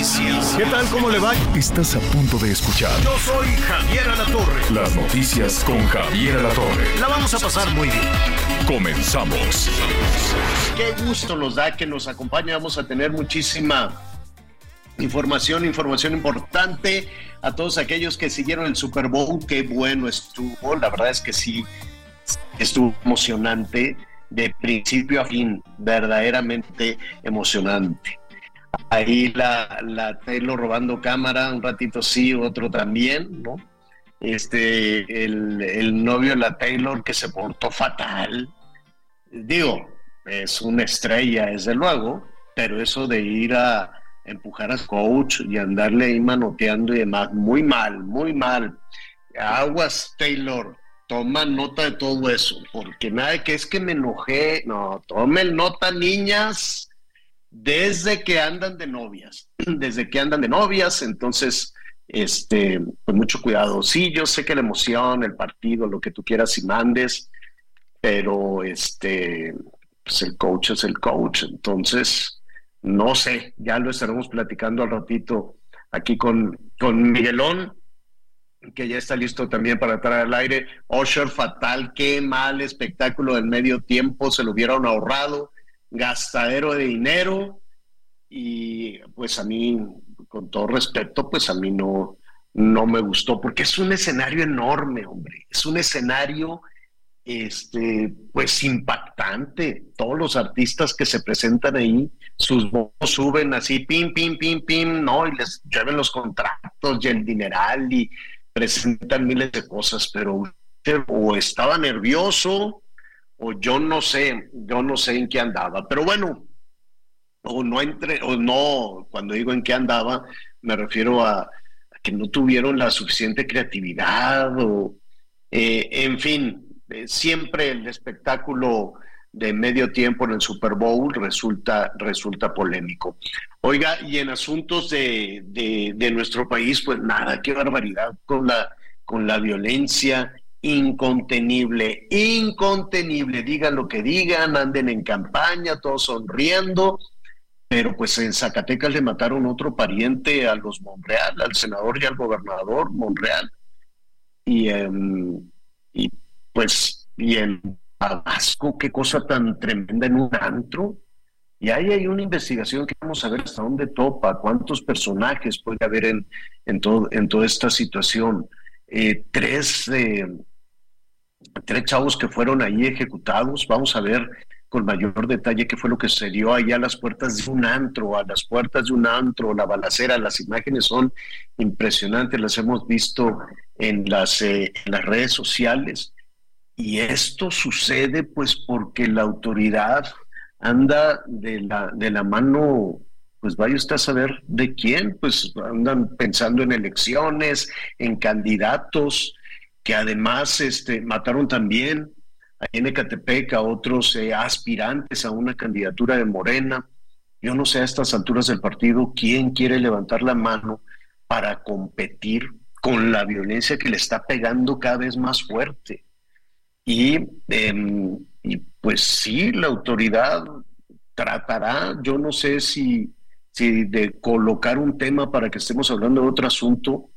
noticias. ¿Qué tal? ¿Cómo le va? Estás a punto de escuchar Yo soy Javier Alatorre. las noticias con Javier Alatorre. La vamos a pasar muy bien. Comenzamos. Qué gusto nos da que nos acompañe. Vamos a tener muchísima información, información importante a todos aquellos que siguieron el Super Bowl. Qué bueno estuvo. La verdad es que sí, estuvo emocionante de principio a fin, verdaderamente emocionante. Ahí la, la Taylor robando cámara, un ratito sí, otro también, ¿no? Este, el, el novio de la Taylor que se portó fatal. Digo, es una estrella, desde luego, pero eso de ir a empujar al coach y andarle ahí manoteando y demás, muy mal, muy mal. Aguas, Taylor, toma nota de todo eso, porque nada que es que me enojé, no, tomen nota, niñas, desde que andan de novias, desde que andan de novias, entonces, este, pues mucho cuidado. Sí, yo sé que la emoción, el partido, lo que tú quieras y mandes, pero este, pues el coach es el coach, entonces, no sé, ya lo estaremos platicando al ratito aquí con, con Miguelón, que ya está listo también para traer al aire. Osher fatal, qué mal espectáculo del medio tiempo, se lo hubieran ahorrado, gastadero de dinero y pues a mí, con todo respeto, pues a mí no, no me gustó porque es un escenario enorme, hombre, es un escenario este, pues impactante. Todos los artistas que se presentan ahí, sus voz suben así, pim, pim, pim, pim, no, y les lleven los contratos y el dineral y presentan miles de cosas, pero o estaba nervioso o yo no sé, yo no sé en qué andaba, pero bueno, o no entre, o no, cuando digo en qué andaba, me refiero a, que no tuvieron la suficiente creatividad o, eh, en fin, eh, siempre el espectáculo de medio tiempo en el Super Bowl resulta, resulta polémico. Oiga, y en asuntos de, de, de nuestro país, pues nada, qué barbaridad con la, con la violencia incontenible, incontenible, digan lo que digan, anden en campaña, todos sonriendo, pero pues en Zacatecas le mataron otro pariente a los Monreal, al senador y al gobernador Monreal. Y, em, y pues, y en Tabasco, qué cosa tan tremenda en un antro. Y ahí hay una investigación que vamos a ver hasta dónde topa, cuántos personajes puede haber en, en, todo, en toda esta situación. Eh, tres, eh, tres chavos que fueron ahí ejecutados. Vamos a ver con mayor detalle qué fue lo que sucedió allá a las puertas de un antro, a las puertas de un antro, la balacera. Las imágenes son impresionantes, las hemos visto en las, eh, en las redes sociales. Y esto sucede pues porque la autoridad anda de la, de la mano, pues vaya usted a saber de quién, pues andan pensando en elecciones, en candidatos, que además este, mataron también en Ecatepec a otros eh, aspirantes a una candidatura de Morena. Yo no sé a estas alturas del partido quién quiere levantar la mano para competir con la violencia que le está pegando cada vez más fuerte. Y, eh, y pues sí, la autoridad tratará, yo no sé si, si de colocar un tema para que estemos hablando de otro asunto,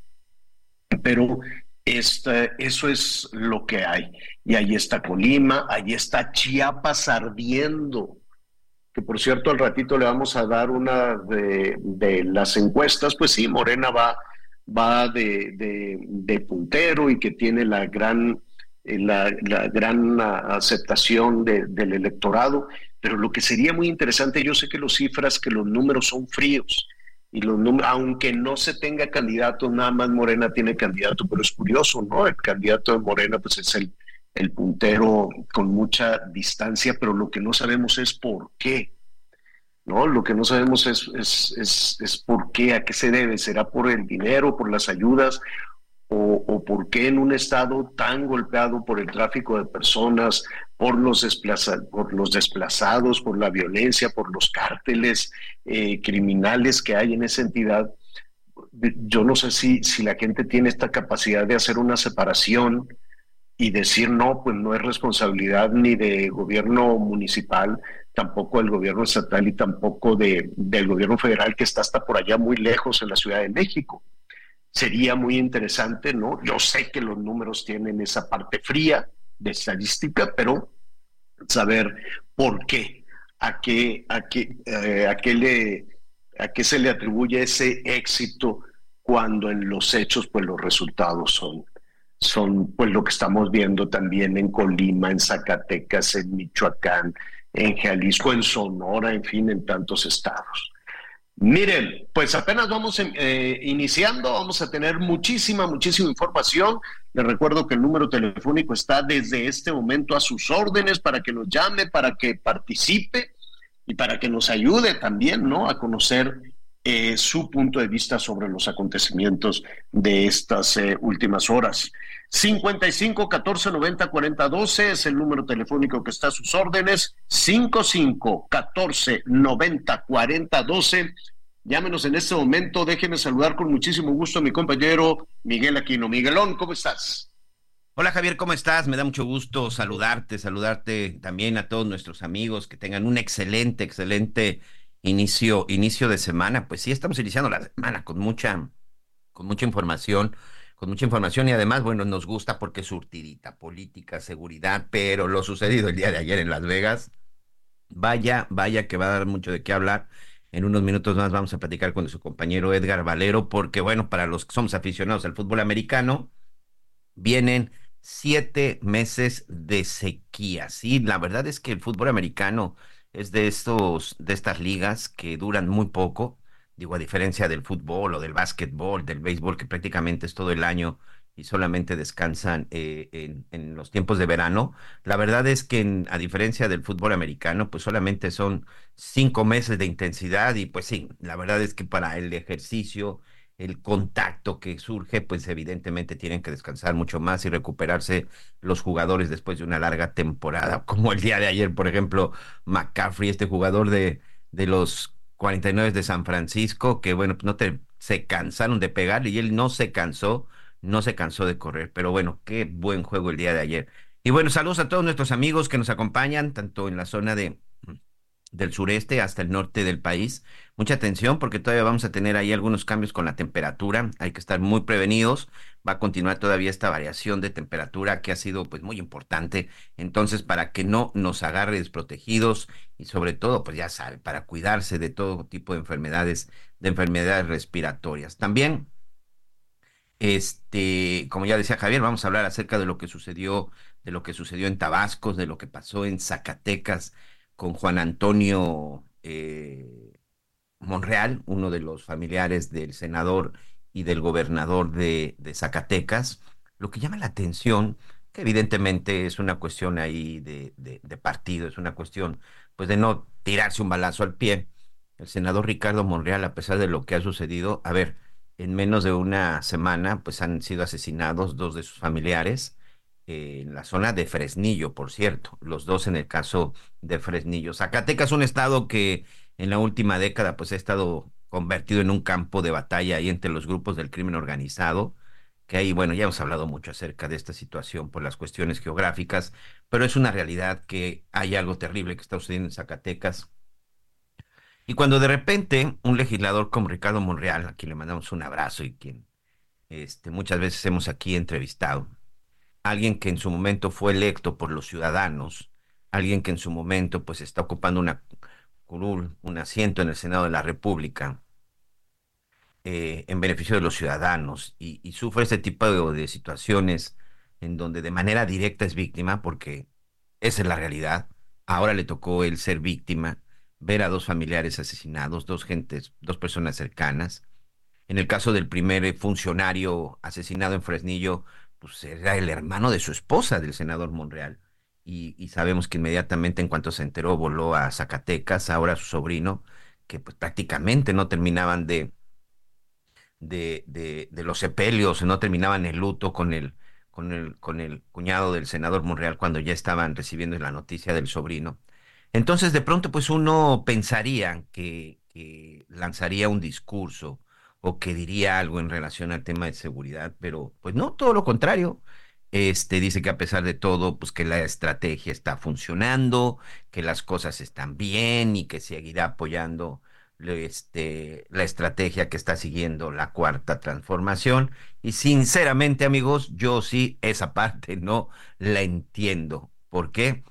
pero esta, eso es lo que hay. Y ahí está Colima, ahí está Chiapas ardiendo, que por cierto al ratito le vamos a dar una de, las encuestas, pues sí, Morena va, va de, puntero y que tiene la gran la, la, gran aceptación de, del electorado, pero lo que sería muy interesante, yo sé que los cifras, que los números son fríos, y los aunque no se tenga candidato, nada más Morena tiene candidato, pero es curioso, ¿no? El candidato de Morena pues es el, el puntero con mucha distancia, pero lo que no sabemos es por qué. ¿no? Lo que no sabemos es, es, es, por qué, a qué se debe. ¿Será por el dinero, por las ayudas o, por qué en un estado tan golpeado por el tráfico de personas, por los, desplazados, por los desplazados, por la violencia, por los cárteles eh, criminales que hay en esa entidad? Yo no sé si, si la gente tiene esta capacidad de hacer una separación y decir no, pues no es responsabilidad ni de gobierno municipal, tampoco del gobierno estatal y tampoco de, del gobierno federal que está hasta por allá muy lejos en la Ciudad de México. Sería muy interesante, ¿no? Yo sé que los números tienen esa parte fría de estadística, pero saber por qué, a qué, a qué, eh, a qué le, a qué se le atribuye ese éxito cuando en los hechos, pues los resultados son, son pues lo que estamos viendo también en Colima, en Zacatecas, en Michoacán, en Jalisco, en Sonora, en fin, en tantos estados. Miren, pues apenas vamos eh, iniciando, vamos a tener muchísima, muchísima información. Les recuerdo que el número telefónico está desde este momento a sus órdenes para que nos llame, para que participe y para que nos ayude también, ¿no? A conocer eh, su punto de vista sobre los acontecimientos de estas eh, últimas horas. 55 14 90 40 12 es el número telefónico que está a sus órdenes. 55 14 90 40 12. Llámenos en este momento. Déjeme saludar con muchísimo gusto a mi compañero Miguel Aquino. Miguelón, ¿cómo estás? Hola Javier, ¿cómo estás? Me da mucho gusto saludarte, saludarte también a todos nuestros amigos que tengan un excelente, excelente inicio, inicio de semana. Pues sí, estamos iniciando la semana con mucha, con mucha información con mucha información y además, bueno, nos gusta porque es surtidita, política, seguridad, pero lo sucedido el día de ayer en Las Vegas, vaya, vaya que va a dar mucho de qué hablar. En unos minutos más vamos a platicar con su compañero Edgar Valero, porque bueno, para los que somos aficionados al fútbol americano, vienen siete meses de sequía. Sí, la verdad es que el fútbol americano es de estos, de estas ligas que duran muy poco Digo, a diferencia del fútbol o del básquetbol, del béisbol, que prácticamente es todo el año y solamente descansan eh, en, los tiempos de verano. La verdad es que a diferencia del fútbol americano, pues solamente son cinco meses de intensidad y pues sí, la verdad es que para el ejercicio, el contacto que surge, pues evidentemente tienen que descansar mucho más y recuperarse los jugadores después de una larga temporada, como el día de ayer, por ejemplo, McCaffrey, este jugador de, de los 49 de San Francisco, que bueno, no se cansaron de pegar y él no se cansó, no se cansó de correr. Pero bueno, qué buen juego el día de ayer. Y bueno, saludos a todos nuestros amigos que nos acompañan, tanto en la zona de del sureste hasta el norte del país. Mucha atención porque todavía vamos a tener ahí algunos cambios con la temperatura. Hay que estar muy prevenidos. Va a continuar todavía esta variación de temperatura que ha sido pues muy importante. Entonces, para que no nos agarre desprotegidos y sobre todo, pues ya sabe, para cuidarse de todo tipo de enfermedades, de enfermedades respiratorias. También este, como ya decía Javier, vamos a hablar acerca de lo que sucedió, de lo que sucedió en Tabasco, de lo que pasó en Zacatecas, con Juan Antonio eh, Monreal, uno de los familiares del senador y del gobernador de, Zacatecas. Lo que llama la atención, que evidentemente es una cuestión ahí de, de, partido, es una cuestión pues de no tirarse un balazo al pie. El senador Ricardo Monreal, a pesar de lo que ha sucedido, a ver, en menos de una semana, pues han sido asesinados dos de sus familiares en la zona de Fresnillo, por cierto, los dos en el caso de Fresnillo. Zacatecas un estado que en la última década pues ha estado convertido en un campo de batalla ahí entre los grupos del crimen organizado, que ahí, bueno, ya hemos hablado mucho acerca de esta situación por las cuestiones geográficas, pero es una realidad que hay algo terrible que está sucediendo en Zacatecas. Y cuando de repente un legislador como Ricardo Monreal, a quien le mandamos un abrazo y quien este, muchas veces hemos aquí entrevistado, alguien que en su momento fue electo por los ciudadanos, alguien que en su momento pues está ocupando una curul, un asiento en el Senado de la República, eh, en beneficio de los ciudadanos y, sufre este tipo de, situaciones en donde de manera directa es víctima, porque esa es la realidad. Ahora le tocó él ser víctima, ver a dos familiares asesinados, dos gentes, dos personas cercanas. En el caso del primer funcionario asesinado en Fresnillo, pues era el hermano de su esposa, del senador Monreal. Y, sabemos que inmediatamente en cuanto se enteró voló a Zacatecas, ahora su sobrino, que pues prácticamente no terminaban de, de, de, de los sepelios, no terminaban el luto con el, con, el, con el cuñado del senador Monreal cuando ya estaban recibiendo la noticia del sobrino. Entonces de pronto pues uno pensaría que, que lanzaría un discurso o que diría algo en relación al tema de seguridad, pero pues no, todo lo contrario. Este dice que a pesar de todo, pues que la estrategia está funcionando, que las cosas están bien y que seguirá apoyando este, la estrategia que está siguiendo la cuarta transformación. Y sinceramente, amigos, yo sí esa parte no la entiendo. ¿Por qué?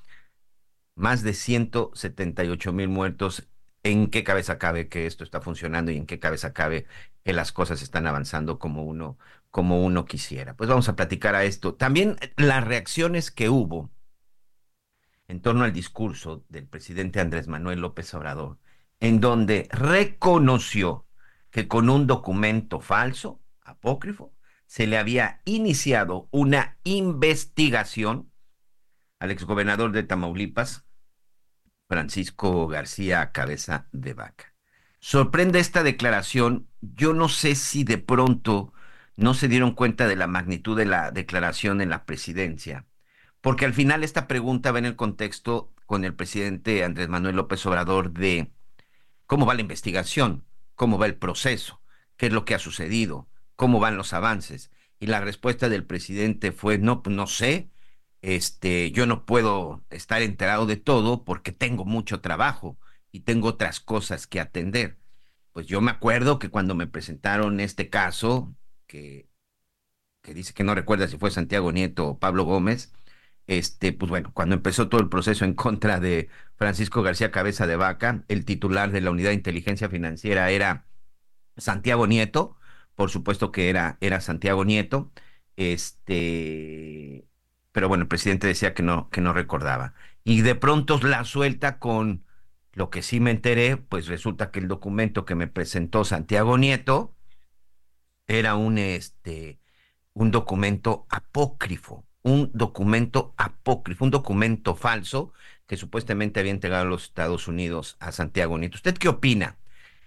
Más de 178 mil muertos. ¿En qué cabeza cabe que esto está funcionando y en qué cabeza cabe que las cosas están avanzando como uno, como uno quisiera? Pues vamos a platicar a esto. También las reacciones que hubo en torno al discurso del presidente Andrés Manuel López Obrador, en donde reconoció que con un documento falso, apócrifo, se le había iniciado una investigación al exgobernador de Tamaulipas, Francisco García Cabeza de Vaca. Sorprende esta declaración. Yo no sé si de pronto no se dieron cuenta de la magnitud de la declaración en la presidencia, porque al final esta pregunta va en el contexto con el presidente Andrés Manuel López Obrador de cómo va la investigación, cómo va el proceso, qué es lo que ha sucedido, cómo van los avances. Y la respuesta del presidente fue, no, pues no sé, este, yo no puedo estar enterado de todo porque tengo mucho trabajo y tengo otras cosas que atender. Pues yo me acuerdo que cuando me presentaron este caso, que, que dice que no recuerda si fue Santiago Nieto o Pablo Gómez, este, pues bueno, cuando empezó todo el proceso en contra de Francisco García Cabeza de Vaca, el titular de la Unidad de Inteligencia Financiera era Santiago Nieto, por supuesto que era, era Santiago Nieto, este, pero bueno, el presidente decía que no, que no recordaba. Y de pronto la suelta con lo que sí me enteré, pues resulta que el documento que me presentó Santiago Nieto era un, este, un documento apócrifo, un documento apócrifo, un documento falso que supuestamente había entregado a los Estados Unidos a Santiago Nieto. ¿Usted qué opina?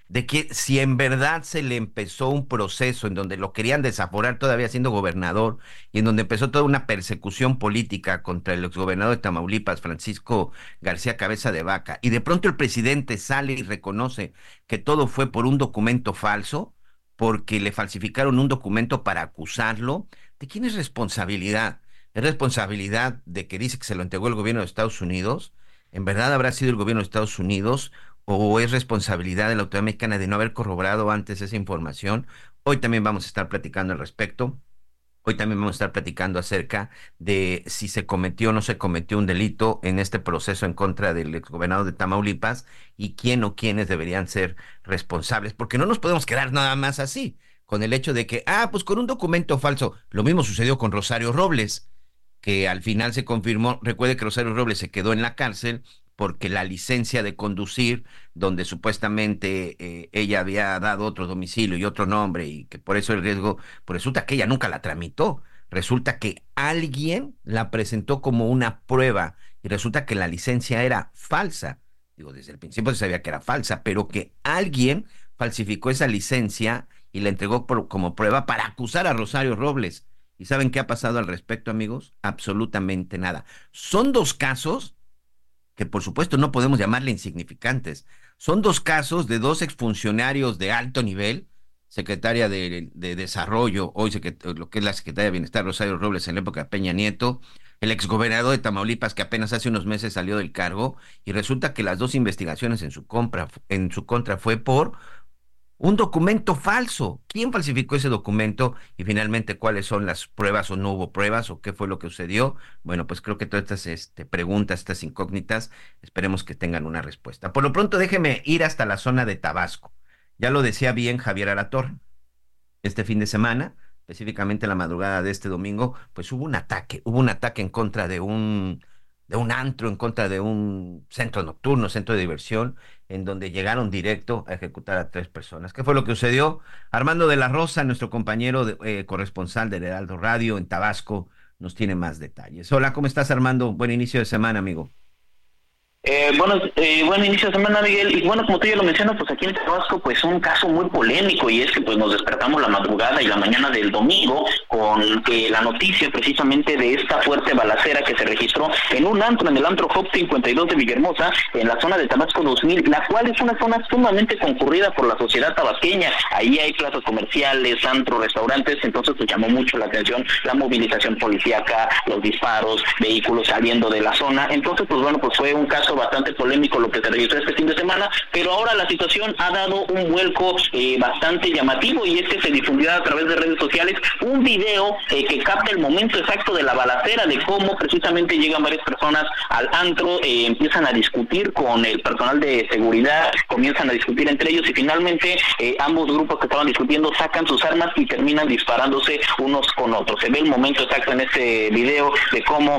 De que si en verdad se le empezó un proceso en donde lo querían desaforar todavía siendo gobernador y en donde empezó toda una persecución política contra el exgobernador de Tamaulipas, Francisco García Cabeza de Vaca, y de pronto el presidente sale y reconoce que todo fue por un documento falso, porque le falsificaron un documento para acusarlo, ¿de quién es responsabilidad? ¿Es responsabilidad de que dice que se lo entregó el gobierno de Estados Unidos? ¿En verdad habrá sido el gobierno de Estados Unidos o es responsabilidad de la autoridad mexicana de no haber corroborado antes esa información. Hoy también vamos a estar platicando al respecto. Hoy también vamos a estar platicando acerca de si se cometió o no se cometió un delito en este proceso en contra del exgobernador de Tamaulipas y quién o quiénes deberían ser responsables, porque no nos podemos quedar nada más así, con el hecho de que, ah, pues con un documento falso. Lo mismo sucedió con Rosario Robles, que al final se confirmó, recuerde que Rosario Robles se quedó en la cárcel porque la licencia de conducir, donde supuestamente eh, ella había dado otro domicilio y otro nombre y que por eso el riesgo, pues resulta que ella nunca la tramitó. Resulta que alguien la presentó como una prueba y resulta que la licencia era falsa. Digo, desde el principio se sabía que era falsa, pero que alguien falsificó esa licencia y la entregó como prueba para acusar a Rosario Robles. ¿Y saben qué ha pasado al respecto, amigos? Absolutamente nada. Son dos casos que por supuesto no podemos llamarle insignificantes. Son dos casos de dos exfuncionarios de alto nivel, secretaria de, Desarrollo, hoy lo que es la secretaria de Bienestar, Rosario Robles, en la época de Peña Nieto, el exgobernador de Tamaulipas, que apenas hace unos meses salió del cargo, y resulta que las dos investigaciones en su, compra, en su contra fue por un documento falso. ¿Quién falsificó ese documento? Y finalmente, ¿cuáles son las pruebas o no hubo pruebas o qué fue lo que sucedió? Bueno, pues creo que todas estas este, preguntas, estas incógnitas, esperemos que tengan una respuesta. Por lo pronto, déjeme ir hasta la zona de Tabasco. Ya lo decía bien Javier Arator. Este fin de semana, específicamente la madrugada de este domingo, pues hubo un ataque, hubo un ataque en contra de un de un antro, en contra de un centro nocturno, centro de diversión, en donde llegaron directo a ejecutar a tres personas. ¿Qué fue lo que sucedió? Armando de la Rosa, nuestro compañero eh, corresponsal del Heraldo Radio en Tabasco, nos tiene más detalles. Hola, ¿cómo estás Armando? Buen inicio de semana, amigo. Eh, bueno, eh, buen inicio de semana, Miguel. Y bueno, como tú ya lo mencionas, pues aquí en Tabasco, pues un caso muy polémico y es que pues nos despertamos la madrugada y la mañana del domingo con eh, la noticia precisamente de esta fuerte balacera que se registró en un antro, en el antro Hop 52 de Villahermosa, en la zona de Tabasco 2000, la cual es una zona sumamente concurrida por la sociedad tabasqueña. Ahí hay plazas comerciales, antros, restaurantes, entonces pues llamó mucho la atención la movilización policíaca, los disparos, vehículos saliendo de la zona. Entonces, pues bueno, pues fue un caso bastante polémico lo que se registró este fin de semana, pero ahora la situación ha dado un vuelco eh, bastante llamativo y es que se difundió a través de redes sociales un video eh, que capta el momento exacto de la balacera, de cómo precisamente llegan varias personas al antro, eh, empiezan a discutir con el personal de seguridad, comienzan a discutir entre ellos y finalmente ambos grupos que estaban discutiendo sacan sus armas y terminan disparándose unos con otros. Se ve el momento exacto en este video de cómo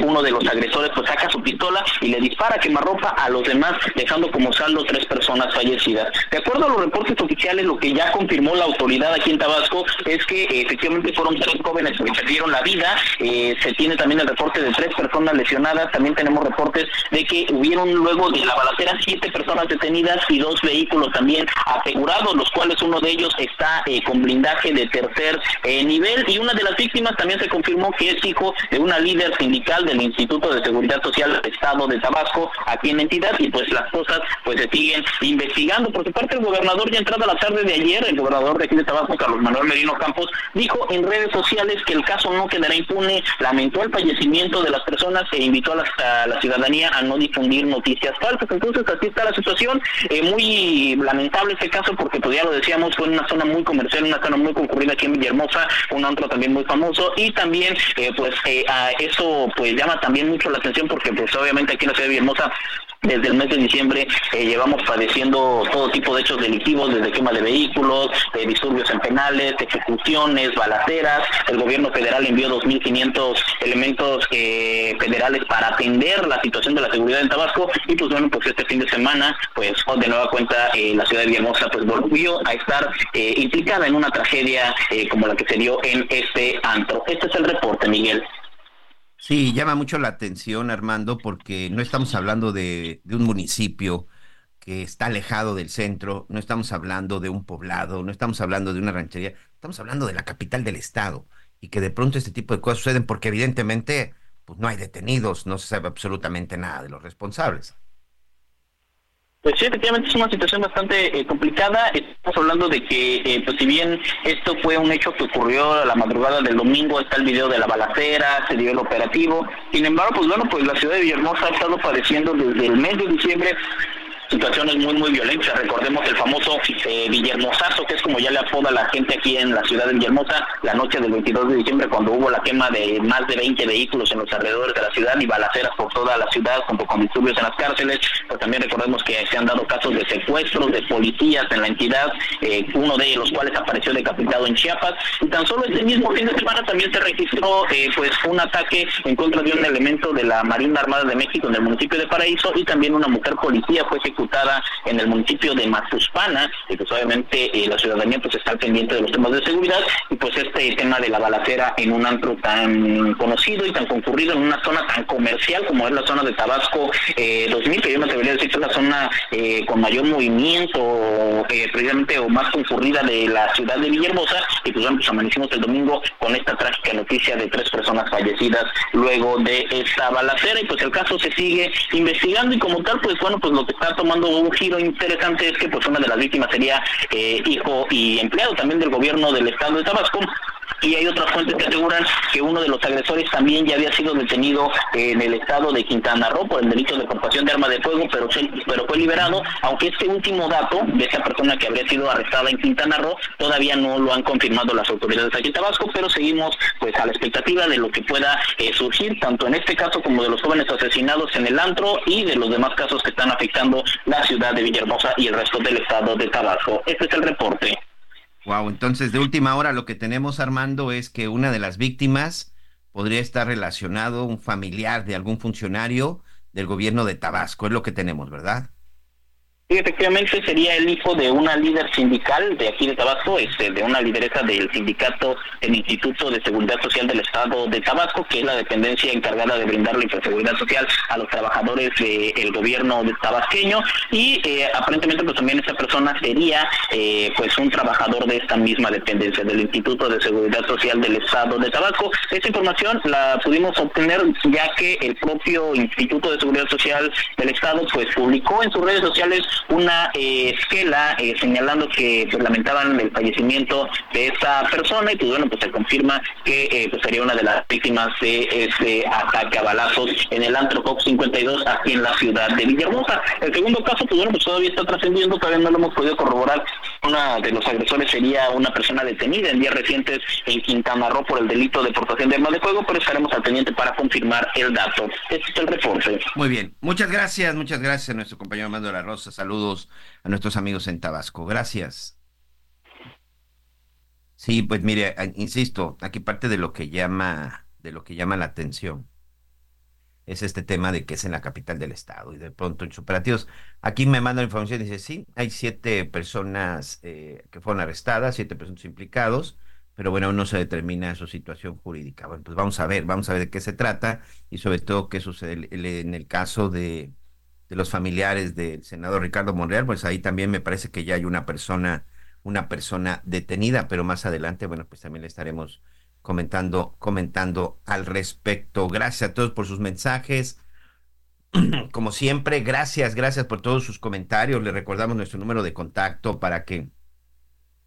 uno de los agresores pues saca su pistola y le dispara quemarropa a los demás, dejando como saldo tres personas fallecidas. De acuerdo a los reportes oficiales, lo que ya confirmó la autoridad aquí en Tabasco es que eh, efectivamente fueron tres jóvenes que perdieron la vida. Eh, se tiene también el reporte de tres personas lesionadas. También tenemos reportes de que hubieron luego de la balacera siete personas detenidas y dos vehículos también asegurados, los cuales uno de ellos está eh, con blindaje de tercer nivel. Y una de las víctimas también se confirmó que es hijo de una líder sindical del Instituto de Seguridad Social del Estado de Tabasco aquí en la entidad y pues las cosas pues se siguen investigando. Por su parte el gobernador ya entrada la tarde de ayer, el gobernador de aquí de Tabasco, Carlos Manuel Merino Campos, dijo en redes sociales que el caso no quedará impune, lamentó el fallecimiento de las personas e invitó a la, ciudadanía a no difundir noticias falsas. Entonces así está la situación, eh, muy lamentable este caso porque pues ya lo decíamos, fue en una zona muy comercial, una zona muy concurrida aquí en Villahermosa, un antro también muy famoso y también eh, pues eh, a eso pues llama también mucho la atención porque pues obviamente aquí en la ciudad Hermosa desde el mes de diciembre eh, llevamos padeciendo todo tipo de hechos delictivos, desde quema de vehículos, de disturbios en penales, ejecuciones, balaceras. El gobierno federal envió 2.500 elementos eh, federales para atender la situación de la seguridad en Tabasco y pues bueno, pues este fin de semana, pues de nueva cuenta eh, la ciudad de Villahermosa pues volvió a estar implicada en una tragedia como la que se dio en este antro. Este es el reporte, Miguel. Sí, llama mucho la atención, Armando, porque no estamos hablando de, un municipio que está alejado del centro, no estamos hablando de un poblado, no estamos hablando de una ranchería, estamos hablando de la capital del estado y que de pronto este tipo de cosas suceden porque evidentemente pues no hay detenidos, no se sabe absolutamente nada de los responsables. Pues sí, efectivamente es una situación bastante eh, complicada. Estamos hablando de que, eh, pues si bien esto fue un hecho que ocurrió a la madrugada del domingo, está el video de la balacera, se dio el operativo. Sin embargo, pues bueno, pues la ciudad de Villahermosa ha estado padeciendo desde el mes de diciembre situaciones muy, muy violentas. Recordemos el famoso eh, que es como ya le apoda la gente aquí en la ciudad de Villahermosa, la noche del 22 de diciembre, cuando hubo la quema de más de 20 vehículos en los alrededores de la ciudad y balaceras por toda la ciudad, junto con disturbios en las cárceles. Pero también recordemos que se han dado casos de secuestros de policías en la entidad, eh, uno de los cuales apareció decapitado en Chiapas. Y tan solo este mismo fin de semana también se registró eh, pues un ataque en contra de un elemento de la Marina Armada de México en el municipio de Paraíso y también una mujer policía fue ejecutada en el municipio de Matuspana, y pues obviamente eh, la ciudadanía pues está al pendiente de los temas de seguridad, y pues este tema de la balacera en un antro tan conocido y tan concurrido, en una zona tan comercial como es la zona de Tabasco eh, 2000, que yo me atrevería a decir que es la zona eh, con mayor movimiento, eh, precisamente o más concurrida de la ciudad de Villahermosa, y pues pues amanecimos el domingo con esta trágica noticia de tres personas fallecidas luego de esta balacera, y pues el caso se sigue investigando y como tal, pues bueno, pues lo que está tomando un giro interesante es que pues una de las víctimas sería eh, hijo y empleado también del gobierno del estado de Tabasco y hay otras fuentes que aseguran que uno de los agresores también ya había sido detenido en el estado de Quintana Roo por el delito de portación de arma de fuego, pero, pero fue liberado, aunque este último dato de esa persona que habría sido arrestada en Quintana Roo todavía no lo han confirmado las autoridades aquí en Tabasco, pero seguimos pues a la expectativa de lo que pueda eh, surgir, tanto en este caso como de los jóvenes asesinados en el antro y de los demás casos que están afectando la ciudad de Villahermosa y el resto del estado de Tabasco. Este es el reporte. Wow, entonces de última hora lo que tenemos Armando es que una de las víctimas podría estar relacionado un familiar de algún funcionario del gobierno de Tabasco. Es lo que tenemos, ¿verdad? Sí, efectivamente sería el hijo de una líder sindical de aquí de Tabasco, este, de una lideresa del sindicato el Instituto de Seguridad Social del Estado de Tabasco, que es la dependencia encargada de brindar la seguridad social a los trabajadores del gobierno de tabasqueño y eh, aparentemente pues también esta persona sería eh, pues un trabajador de esta misma dependencia del Instituto de Seguridad Social del Estado de Tabasco. Esta información la pudimos obtener ya que el propio Instituto de Seguridad Social del Estado pues publicó en sus redes sociales una eh, esquela eh, señalando que pues, lamentaban el fallecimiento de esta persona y pues bueno, pues se confirma que eh, pues, sería una de las víctimas de ese ataque a balazos en el Antro 52 aquí en la ciudad de Villahermosa. El segundo caso, pues bueno, pues todavía está trascendiendo, todavía no lo hemos podido corroborar. Una de los agresores sería una persona detenida en días recientes en Quintana Roo por el delito de portación de armas de fuego, pero estaremos al pendiente para confirmar el dato. Este es el reporte. Muy bien, muchas gracias, muchas gracias a nuestro compañero Armando de la Rosa. Saludos a nuestros amigos en Tabasco. Gracias. Sí, pues mire, insisto, aquí parte de lo que llama, de lo que llama la atención es este tema de que es en la capital del estado y de pronto en operativos. Aquí me mandan información y dice, sí, hay siete personas eh, que fueron arrestadas, siete personas implicados, pero bueno, no se determina su situación jurídica. Bueno, pues vamos a ver, vamos a ver de qué se trata y sobre todo qué sucede en el caso de, de los familiares del senador Ricardo Monreal, pues ahí también me parece que ya hay una persona, una persona detenida, pero más adelante, bueno, pues también le estaremos comentando, comentando al respecto. Gracias a todos por sus mensajes. Como siempre, gracias, gracias por todos sus comentarios. Le recordamos nuestro número de contacto para que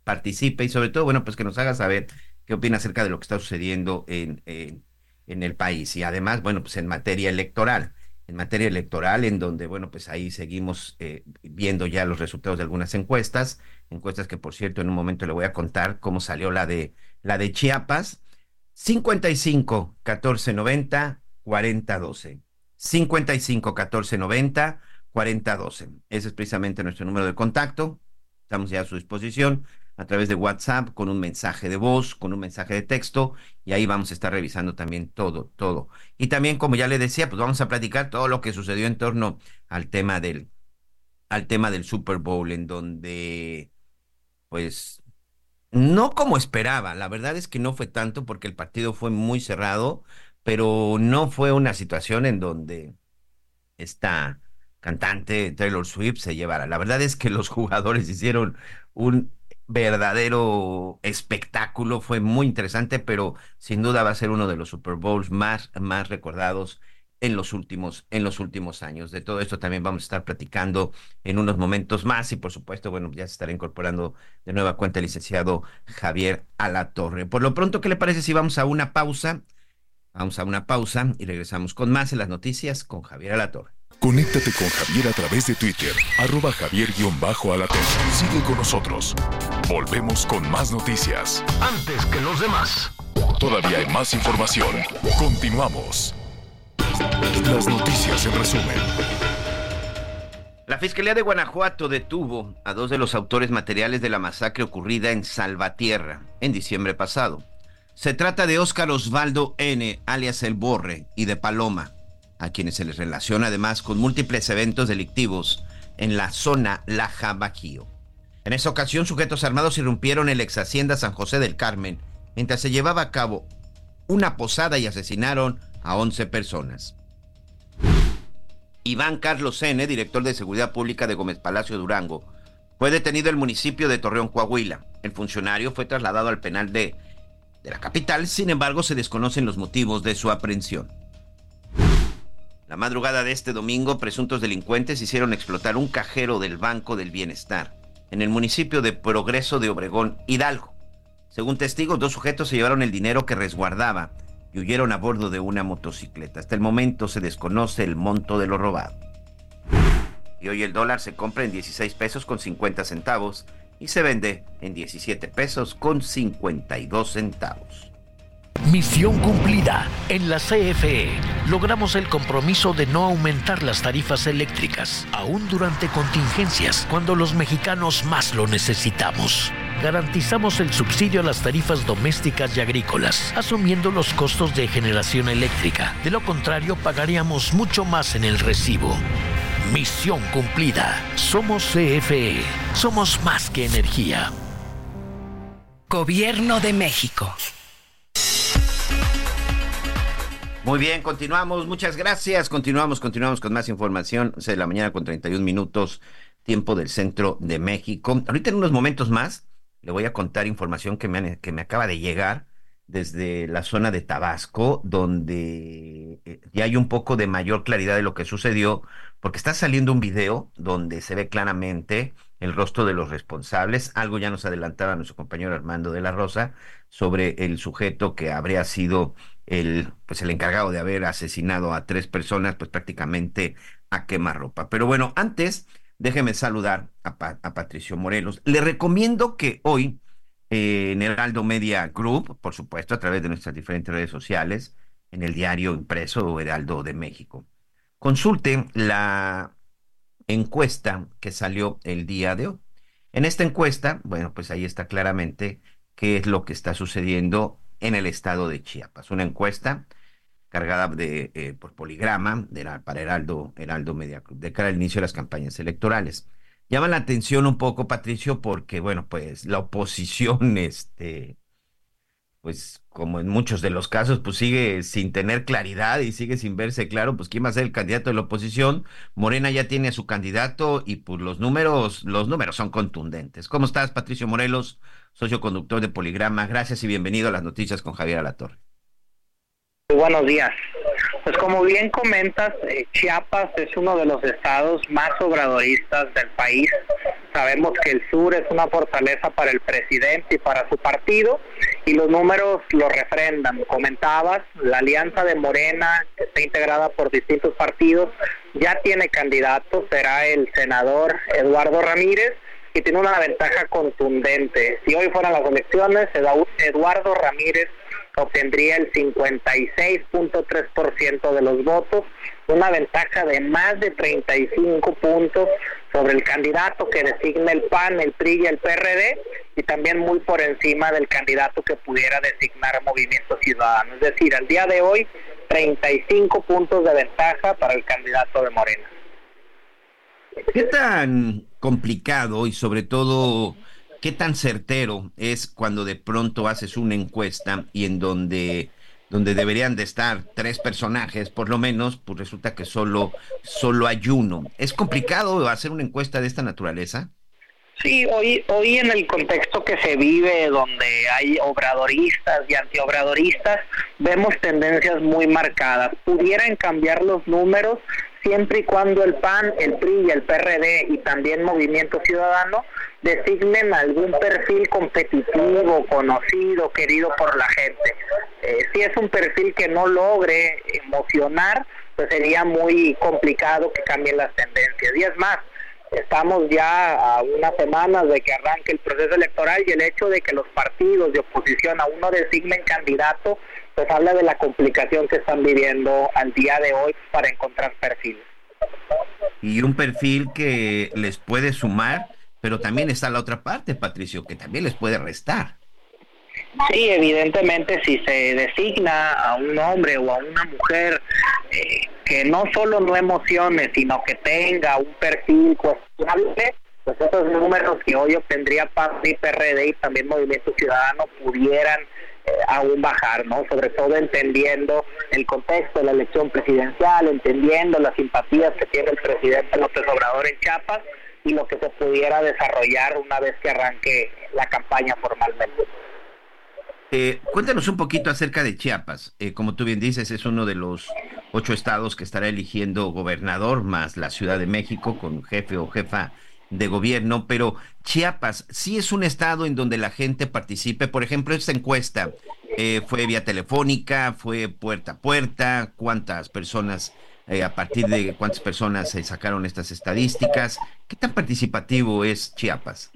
participe y sobre todo, bueno, pues que nos haga saber qué opina acerca de lo que está sucediendo en, en, en el país y además, bueno, pues en materia electoral en materia electoral, en donde, bueno, pues ahí seguimos eh, viendo ya los resultados de algunas encuestas, encuestas que, por cierto, en un momento le voy a contar cómo salió la de, la de Chiapas. 55 14 90 40 12. 55 14 90 40 12. Ese es precisamente nuestro número de contacto. Estamos ya a su disposición a través de WhatsApp con un mensaje de voz, con un mensaje de texto y ahí vamos a estar revisando también todo, todo. Y también, como ya le decía, pues vamos a platicar todo lo que sucedió en torno al tema del, al tema del Super Bowl, en donde, pues, no como esperaba, la verdad es que no fue tanto porque el partido fue muy cerrado, pero no fue una situación en donde esta cantante Taylor Swift se llevara. La verdad es que los jugadores hicieron un verdadero espectáculo, fue muy interesante, pero sin duda va a ser uno de los Super Bowls más, más recordados en los últimos, en los últimos años. De todo esto también vamos a estar platicando en unos momentos más y por supuesto, bueno, ya se estará incorporando de nueva cuenta el licenciado Javier Alatorre. Por lo pronto, ¿qué le parece si vamos a una pausa? Vamos a una pausa y regresamos con más en las noticias con Javier Alatorre. Conéctate con Javier a través de Twitter, arroba javier-alatorre. Sigue con nosotros. Volvemos con más noticias. Antes que los demás. Todavía hay más información. Continuamos. Las noticias en resumen. La Fiscalía de Guanajuato detuvo a dos de los autores materiales de la masacre ocurrida en Salvatierra en diciembre pasado. Se trata de Óscar Osvaldo N., alias El Borre, y de Paloma, a quienes se les relaciona además con múltiples eventos delictivos en la zona Laja Bajío. En esa ocasión, sujetos armados irrumpieron en la ex hacienda San José del Carmen mientras se llevaba a cabo una posada y asesinaron a 11 personas. Iván Carlos N., director de Seguridad Pública de Gómez Palacio Durango, fue detenido en el municipio de Torreón, Coahuila. El funcionario fue trasladado al penal de la capital, sin embargo se desconocen los motivos de su aprehensión. La madrugada de este domingo, presuntos delincuentes hicieron explotar un cajero del Banco del Bienestar en el municipio de Progreso de Obregón, Hidalgo. Según testigos, dos sujetos se llevaron el dinero que resguardaba y huyeron a bordo de una motocicleta. Hasta el momento se desconoce el monto de lo robado. Y hoy el dólar se compra en 16 pesos con 50 centavos y se vende en 17 pesos con 52 centavos. Misión cumplida. En la CFE logramos el compromiso de no aumentar las tarifas eléctricas, aún durante contingencias, cuando los mexicanos más lo necesitamos. garantizamos el subsidio a las tarifas domésticas y agrícolas, asumiendo los costos de generación eléctrica. De lo contrario, pagaríamos mucho más en el recibo. Misión cumplida. Somos CFE. Somos más que energía. Gobierno de México. Muy bien, continuamos. Muchas gracias. Continuamos, continuamos con más información. Es de la mañana con 31 minutos, tiempo del centro de México. Ahorita en unos momentos más le voy a contar información que me, que me acaba de llegar desde la zona de Tabasco, donde eh, ya hay un poco de mayor claridad de lo que sucedió, porque está saliendo un video donde se ve claramente el rostro de los responsables. Algo ya nos adelantaba nuestro compañero Armando de la Rosa sobre el sujeto que habría sido el, pues el encargado de haber asesinado a tres personas, pues prácticamente a quemarropa. Pero bueno, antes, déjeme saludar a, Patricio Morelos. Le recomiendo que hoy eh, en Heraldo Media Group, por supuesto, a través de nuestras diferentes redes sociales, en el diario impreso Heraldo de México, consulte la encuesta que salió el día de hoy. En esta encuesta, bueno, pues ahí está claramente qué es lo que está sucediendo en el estado de Chiapas. Una encuesta cargada de, eh, por poligrama de para Heraldo, Heraldo Media Group, de cara al inicio de las campañas electorales. Llama la atención un poco, Patricio, porque, bueno, pues la oposición, este, pues como en muchos de los casos, pues sigue sin tener claridad y sigue sin verse claro, pues quién va a ser el candidato de la oposición. Morena ya tiene a su candidato y pues los números, los números son contundentes. ¿Cómo estás, Patricio Morelos, socio conductor de Poligrama? Gracias y bienvenido a las noticias con Javier Alatorre. Buenos días. Pues como bien comentas, eh, Chiapas es uno de los estados más obradoristas del país. Sabemos que el sur es una fortaleza para el presidente y para su partido y los números lo refrendan. Comentabas, la alianza de Morena, que está integrada por distintos partidos, ya tiene candidato, será el senador Eduardo Ramírez y tiene una ventaja contundente. Si hoy fueran las elecciones, Eduardo Ramírez obtendría el 56.3% de los votos, una ventaja de más de 35 puntos sobre el candidato que designa el PAN, el PRI y el PRD, y también muy por encima del candidato que pudiera designar Movimiento Ciudadano. Es decir, al día de hoy, 35 puntos de ventaja para el candidato de Morena. ¿Qué tan complicado y sobre todo ¿Qué tan certero es cuando de pronto haces una encuesta y en donde, donde deberían de estar tres personajes, por lo menos, pues resulta que solo, solo hay uno? ¿Es complicado hacer una encuesta de esta naturaleza? Sí, hoy, hoy en el contexto que se vive, donde hay obradoristas y antiobradoristas, vemos tendencias muy marcadas. Pudieran cambiar los números siempre y cuando el PAN, el PRI y el PRD y también Movimiento Ciudadano designen algún perfil competitivo, conocido, querido por la gente. Eh, si es un perfil que no logre emocionar, pues sería muy complicado que cambien las tendencias. Y es más, estamos ya a unas semanas de que arranque el proceso electoral y el hecho de que los partidos de oposición a uno designen candidato, pues habla de la complicación que están viviendo al día de hoy para encontrar perfiles. Y un perfil que les puede sumar pero también está la otra parte, Patricio, que también les puede restar. Sí, evidentemente si se designa a un hombre o a una mujer eh, que no solo no emocione, sino que tenga un perfil cuestionable, pues esos números que hoy obtendría PAN y PRD y también Movimiento Ciudadano pudieran aún bajar, ¿no? Sobre todo entendiendo el contexto de la elección presidencial, entendiendo las simpatías que tiene el presidente López Obrador en Chiapas y lo que se pudiera desarrollar una vez que arranque la campaña formalmente. Eh, cuéntanos un poquito acerca de Chiapas. Eh, como tú bien dices, es uno de los ocho estados que estará eligiendo gobernador, más la Ciudad de México con jefe o jefa de gobierno, pero Chiapas sí es un estado en donde la gente participe. Por ejemplo, esta encuesta eh, fue vía telefónica, fue puerta a puerta, cuántas personas eh, a partir de cuántas personas se sacaron estas estadísticas. ¿Qué tan participativo es Chiapas?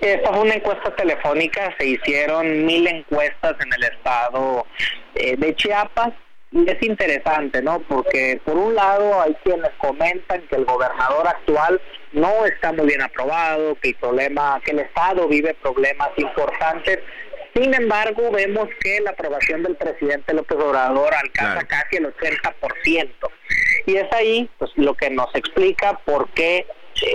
Esta fue una encuesta telefónica, se hicieron mil encuestas en el estado eh, de Chiapas y es interesante, ¿no? Porque por un lado hay quienes comentan que el gobernador actual no está muy bien aprobado, que el problema, que el Estado vive problemas importantes. Sin embargo, vemos que la aprobación del presidente López Obrador alcanza casi el 80%. Y es ahí pues, lo que nos explica por qué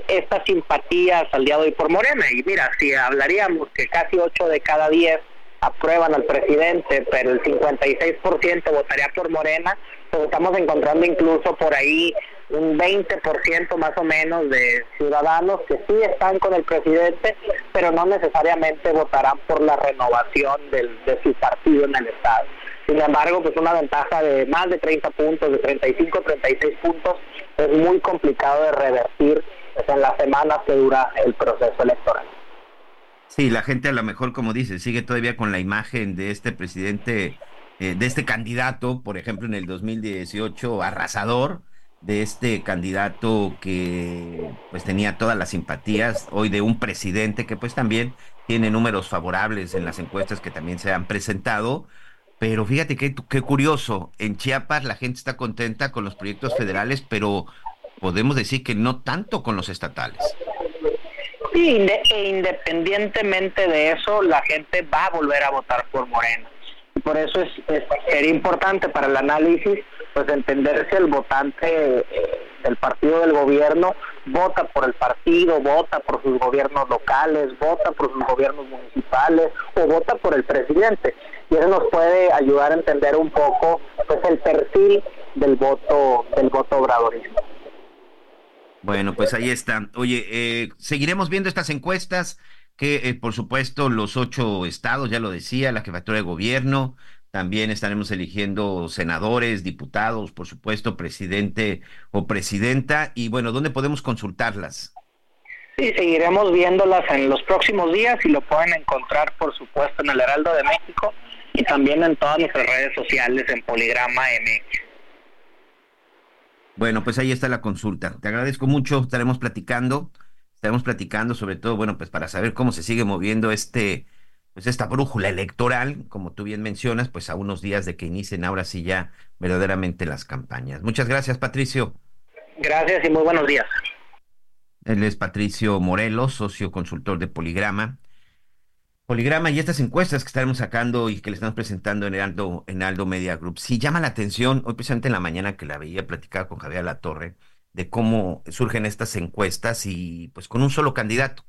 estas simpatías al día de hoy por Morena. Y mira, si hablaríamos que casi 8 de cada 10 aprueban al presidente, pero el 56% votaría por Morena, pues estamos encontrando incluso por ahí un 20% más o menos de ciudadanos que sí están con el presidente, pero no necesariamente votarán por la renovación del, de su partido en el Estado. Sin embargo, pues una ventaja de más de 30 puntos, de 35, 36 puntos, es muy complicado de revertir pues, en las semanas que dura el proceso electoral. Sí, la gente a lo mejor, como dice, sigue todavía con la imagen de este presidente, eh, de este candidato, por ejemplo, en el 2018, arrasador, de este candidato que pues tenía todas las simpatías, hoy de un presidente que pues también tiene números favorables en las encuestas que también se han presentado. Pero fíjate qué, qué curioso, en Chiapas la gente está contenta con los proyectos federales, pero podemos decir que no tanto con los estatales. Sí, e independientemente de eso, la gente va a volver a votar por Morena. Por eso es, es importante para el análisis pues entender si el votante eh, del partido del gobierno vota por el partido, vota por sus gobiernos locales, vota por sus gobiernos municipales o vota por el presidente. Y eso nos puede ayudar a entender un poco pues el perfil del voto del voto obradorista. Bueno, pues ahí está. Oye, eh, seguiremos viendo estas encuestas que, eh, por supuesto, los ocho estados, ya lo decía, la jefatura de gobierno, también estaremos eligiendo senadores, diputados, por supuesto, presidente o presidenta. Y bueno, ¿dónde podemos consultarlas? Sí, seguiremos viéndolas en los próximos días y lo pueden encontrar, por supuesto, en el Heraldo de México y también en todas nuestras redes sociales en Poligrama MX. Bueno, pues ahí está la consulta. Te agradezco mucho, estaremos platicando, estaremos platicando sobre todo, bueno, pues para saber cómo se sigue moviendo este pues esta brújula electoral, como tú bien mencionas, pues a unos días de que inicien ahora sí ya verdaderamente las campañas. Muchas gracias, Patricio. Gracias y muy buenos días. Él es Patricio Morelos, socio consultor de Poligrama. Poligrama y estas encuestas que estaremos sacando y que le estamos presentando en Aldo, en Aldo Media Group. Sí llama la atención, hoy precisamente en la mañana que la veía platicar con Javier La Torre, de cómo surgen estas encuestas y pues con un solo candidato.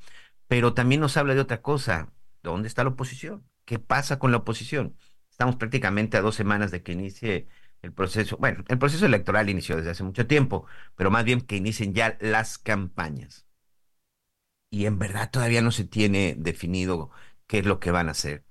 Pero también nos habla de otra cosa, ¿Dónde está la oposición? ¿Qué pasa con la oposición? Estamos prácticamente a dos semanas de que inicie el proceso. Bueno, el proceso electoral inició desde hace mucho tiempo, pero más bien que inicien ya las campañas. Y en verdad todavía no se tiene definido qué es lo que van a hacer.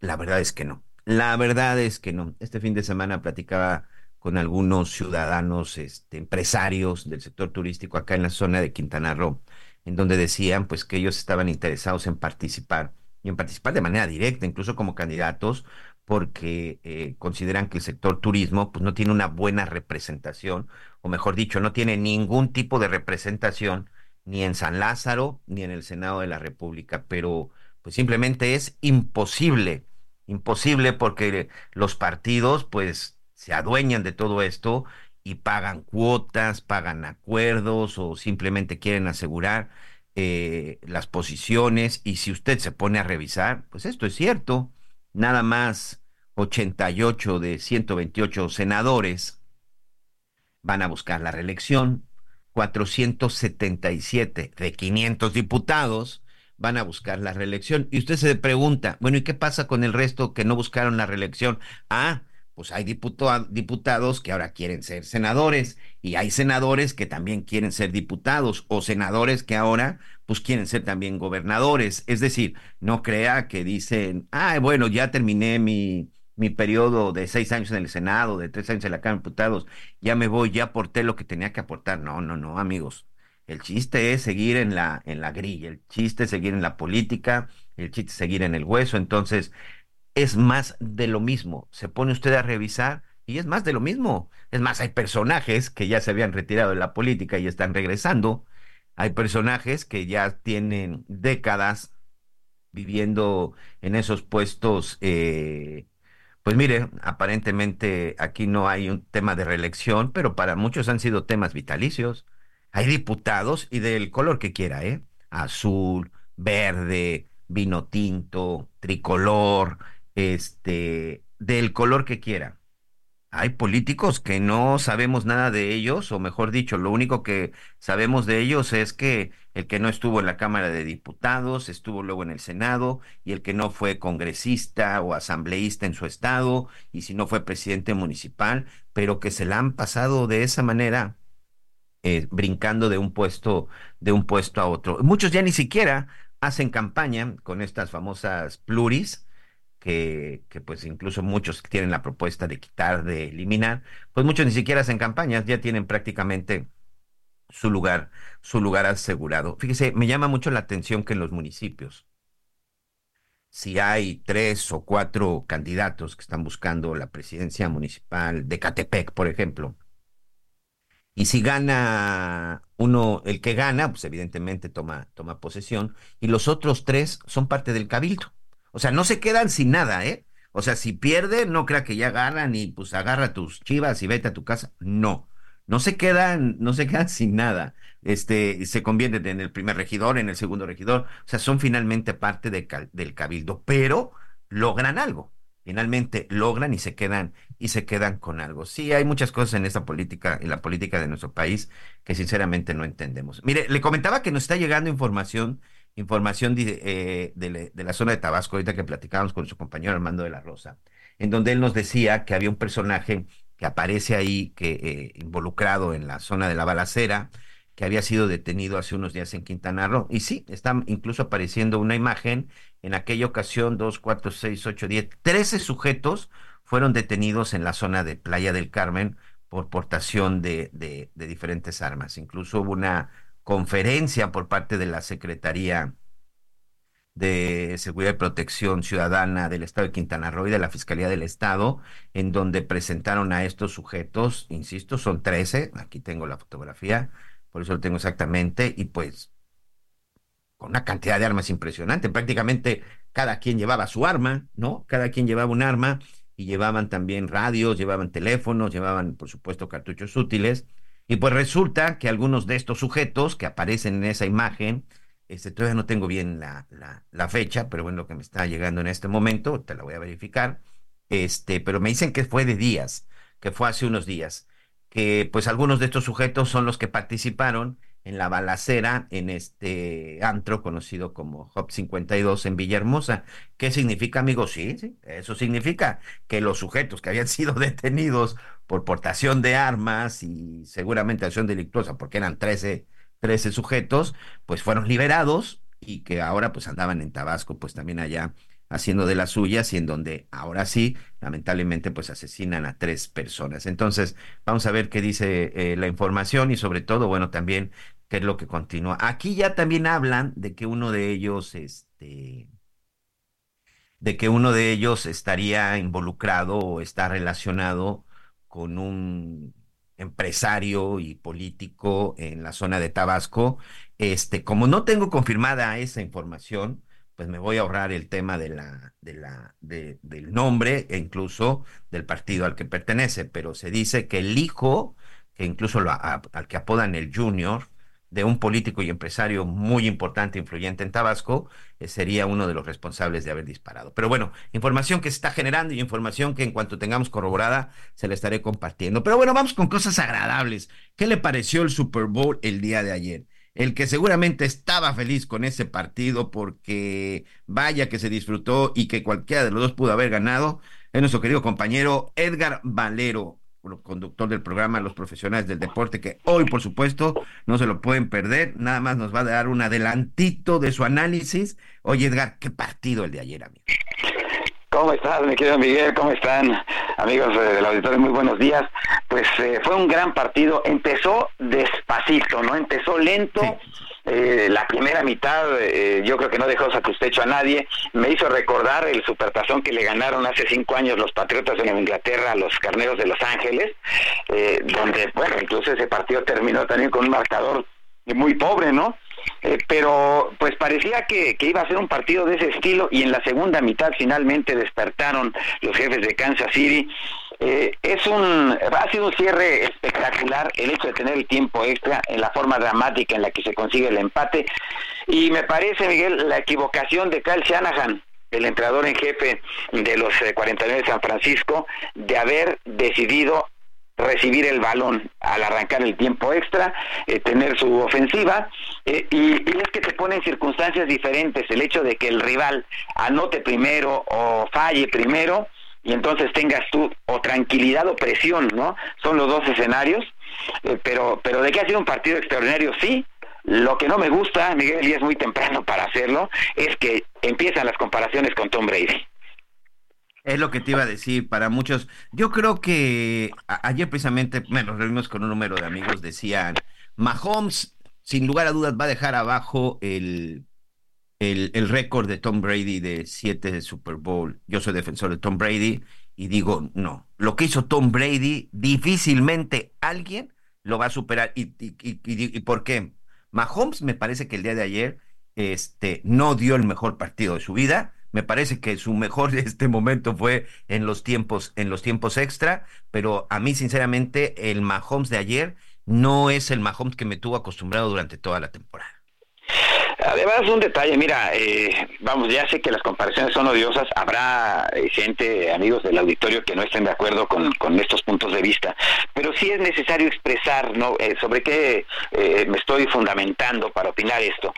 La verdad es que no. La verdad es que no. Este fin de semana platicaba con algunos ciudadanos, este, empresarios del sector turístico acá en la zona de Quintana Roo, en donde decían pues que ellos estaban interesados en participar y en participar de manera directa, incluso como candidatos, porque eh, consideran que el sector turismo pues, no tiene una buena representación, o mejor dicho, no tiene ningún tipo de representación ni en San Lázaro ni en el Senado de la República, pero pues simplemente es imposible, imposible porque los partidos pues se adueñan de todo esto y pagan cuotas, pagan acuerdos o simplemente quieren asegurar eh, las posiciones y si usted se pone a revisar, pues esto es cierto, nada más 88 de 128 senadores van a buscar la reelección, 477 de 500 diputados van a buscar la reelección. Y usted se pregunta, bueno, ¿y qué pasa con el resto que no buscaron la reelección? Ah, pues hay diputados que ahora quieren ser senadores y hay senadores que también quieren ser diputados o senadores que ahora pues quieren ser también gobernadores. Es decir, no crea que dicen, ah, bueno, ya terminé mi, mi periodo de seis años en el Senado, de tres años en la Cámara de Diputados, ya me voy, ya aporté lo que tenía que aportar. No, no, no, amigos. El chiste es seguir en la, en la grilla, el chiste es seguir en la política, el chiste es seguir en el hueso. Entonces, es más de lo mismo. Se pone usted a revisar y es más de lo mismo. Es más, hay personajes que ya se habían retirado de la política y están regresando. Hay personajes que ya tienen décadas viviendo en esos puestos. Eh, pues mire, aparentemente aquí no hay un tema de reelección, pero para muchos han sido temas vitalicios. Hay diputados y del color que quiera, ¿eh? Azul, verde, vino tinto, tricolor, este, del color que quiera. Hay políticos que no sabemos nada de ellos, o mejor dicho, lo único que sabemos de ellos es que el que no estuvo en la Cámara de Diputados, estuvo luego en el Senado, y el que no fue congresista o asambleísta en su estado, y si no fue presidente municipal, pero que se la han pasado de esa manera, eh, brincando de un puesto, de un puesto a otro. Muchos ya ni siquiera hacen campaña con estas famosas pluris, que, pues incluso muchos tienen la propuesta de quitar, de eliminar, pues muchos ni siquiera hacen campañas, ya tienen prácticamente su lugar, su lugar asegurado. Fíjese, me llama mucho la atención que en los municipios, si hay tres o cuatro candidatos que están buscando la presidencia municipal de Catepec, por ejemplo, y si gana uno, el que gana, pues evidentemente toma, toma posesión, y los otros tres son parte del cabildo. O sea, no se quedan sin nada, ¿eh? O sea, si pierde, no crea que ya ganan y pues agarra tus chivas y vete a tu casa. No, no se quedan, no se quedan sin nada. Este, se convierten en el primer regidor, en el segundo regidor. O sea, son finalmente parte del cabildo, pero logran algo. Finalmente logran y se quedan y se quedan con algo. Sí, hay muchas cosas en esta política, en la política de nuestro país, que sinceramente no entendemos. Mire, le comentaba que nos está llegando información información eh, de, la zona de Tabasco, ahorita que platicábamos con su compañero Armando de la Rosa, en donde él nos decía que había un personaje que aparece ahí, que eh, involucrado en la zona de la balacera, que había sido detenido hace unos días en Quintana Roo. Y sí, está incluso apareciendo una imagen. En aquella ocasión, dos, cuatro, seis, ocho, diez, trece sujetos fueron detenidos en la zona de Playa del Carmen por portación de, de, de diferentes armas. Incluso hubo una conferencia por parte de la Secretaría de Seguridad y Protección Ciudadana del Estado de Quintana Roo y de la Fiscalía del Estado, en donde presentaron a estos sujetos, insisto, son 13, aquí tengo la fotografía, por eso lo tengo exactamente, y pues con una cantidad de armas impresionante, prácticamente cada quien llevaba su arma, ¿no? Cada quien llevaba un arma y llevaban también radios, llevaban teléfonos, llevaban, por supuesto, cartuchos útiles, y pues resulta que algunos de estos sujetos que aparecen en esa imagen, este, todavía no tengo bien la, la, fecha, pero bueno, lo que me está llegando en este momento, te la voy a verificar, este, pero me dicen que fue de días, que fue hace unos días, que pues algunos de estos sujetos son los que participaron en la balacera en este antro conocido como Hop 52 en Villahermosa. ¿Qué significa, amigos? Sí, sí, eso significa que los sujetos que habían sido detenidos por portación de armas y seguramente acción delictuosa, porque eran 13, 13 sujetos, pues fueron liberados y que ahora pues andaban en Tabasco, pues también allá haciendo de las suyas y en donde ahora sí, lamentablemente, pues asesinan a tres personas. Entonces, vamos a ver qué dice eh, la información y sobre todo, bueno, también qué es lo que continúa. Aquí ya también hablan de que uno de ellos, este, de que uno de ellos estaría involucrado o está relacionado con un empresario y político en la zona de Tabasco. Este, como no tengo confirmada esa información, pues me voy a ahorrar el tema de la, de la, de, del nombre e incluso del partido al que pertenece, pero se dice que el hijo, que incluso lo, al que apodan el Junior, de un político y empresario muy importante, influyente en Tabasco, eh, sería uno de los responsables de haber disparado. Pero bueno, información que se está generando y información que en cuanto tengamos corroborada se la estaré compartiendo. Pero bueno, vamos con cosas agradables. ¿Qué le pareció el Super Bowl el día de ayer? El que seguramente estaba feliz con ese partido porque vaya que se disfrutó y que cualquiera de los dos pudo haber ganado, es nuestro querido compañero Edgar Valero, conductor del programa Los Profesionales del Deporte, que hoy, por supuesto, no se lo pueden perder. Nada más nos va a dar un adelantito de su análisis. Oye, Edgar, ¿qué partido el de ayer, amigo? ¿Cómo estás, mi querido Miguel? ¿Cómo están, amigos del auditorio? Muy buenos días. Pues eh, fue un gran partido. Empezó despacito, ¿no? Empezó lento. Eh, la primera mitad eh, yo creo que no dejó satisfecho a nadie. Me hizo recordar el supertazón que le ganaron hace cinco años los Patriotas en Inglaterra a los Carneros de Los Ángeles, donde, bueno, incluso ese partido terminó también con un marcador muy pobre, ¿no? Eh, pero pues parecía que, iba a ser un partido de ese estilo y en la segunda mitad finalmente despertaron los jefes de Kansas City. Eh, es un, ha sido un cierre espectacular el hecho de tener el tiempo extra en la forma dramática en la que se consigue el empate. Y me parece, Miguel, la equivocación de Kyle Shanahan, el entrenador en jefe de los 49 eh, de San Francisco, de haber decidido recibir el balón al arrancar el tiempo extra, eh, tener su ofensiva, y, y, es que te pone en circunstancias diferentes el hecho de que el rival anote primero o falle primero, y entonces tengas tú o tranquilidad o presión, ¿no? Son los dos escenarios, eh, pero, pero de que ha sido un partido extraordinario, sí. Lo que no me gusta, Miguel, y es muy temprano para hacerlo, es que empiezan las comparaciones con Tom Brady. Es lo que te iba a decir para muchos. Yo creo que ayer precisamente bueno, nos reunimos con un número de amigos, decían, Mahomes sin lugar a dudas va a dejar abajo el el, récord de Tom Brady de siete de Super Bowl. Yo soy defensor de Tom Brady y digo, no, lo que hizo Tom Brady, difícilmente alguien lo va a superar. ¿Y, y, por qué? Mahomes me parece que el día de ayer este, no dio el mejor partido de su vida. Me parece que su mejor este momento fue en los tiempos, en los tiempos extra, pero a mí, sinceramente, el Mahomes de ayer no es el Mahomes que me tuvo acostumbrado durante toda la temporada. Además, un detalle, mira, eh, vamos, ya sé que las comparaciones son odiosas, habrá eh, gente, amigos del auditorio, que no estén de acuerdo con, estos puntos de vista, pero sí es necesario expresar ¿no? Eh, sobre qué me estoy fundamentando para opinar esto.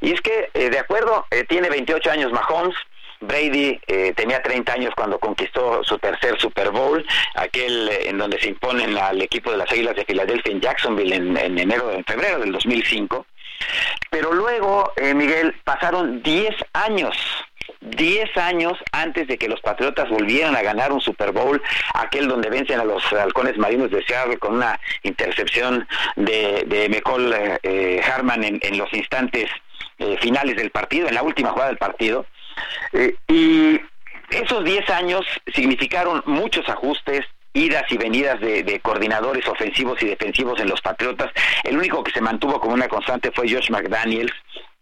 Y es que, de acuerdo, tiene 28 años Mahomes, Brady tenía 30 años cuando conquistó su tercer Super Bowl, aquel en donde se imponen al equipo de las Águilas de Filadelfia en Jacksonville en, en enero, en febrero del 2005. Pero luego, eh, Miguel, pasaron 10 años 10 años antes de que los Patriotas volvieran a ganar un Super Bowl, aquel donde vencen a los halcones marinos de Seattle con una intercepción de, de McCall eh, Harman en, los instantes eh, finales del partido, en la última jugada del partido. Y esos 10 años significaron muchos ajustes, idas y venidas de, coordinadores ofensivos y defensivos en los Patriotas. El único que se mantuvo como una constante fue Josh McDaniels,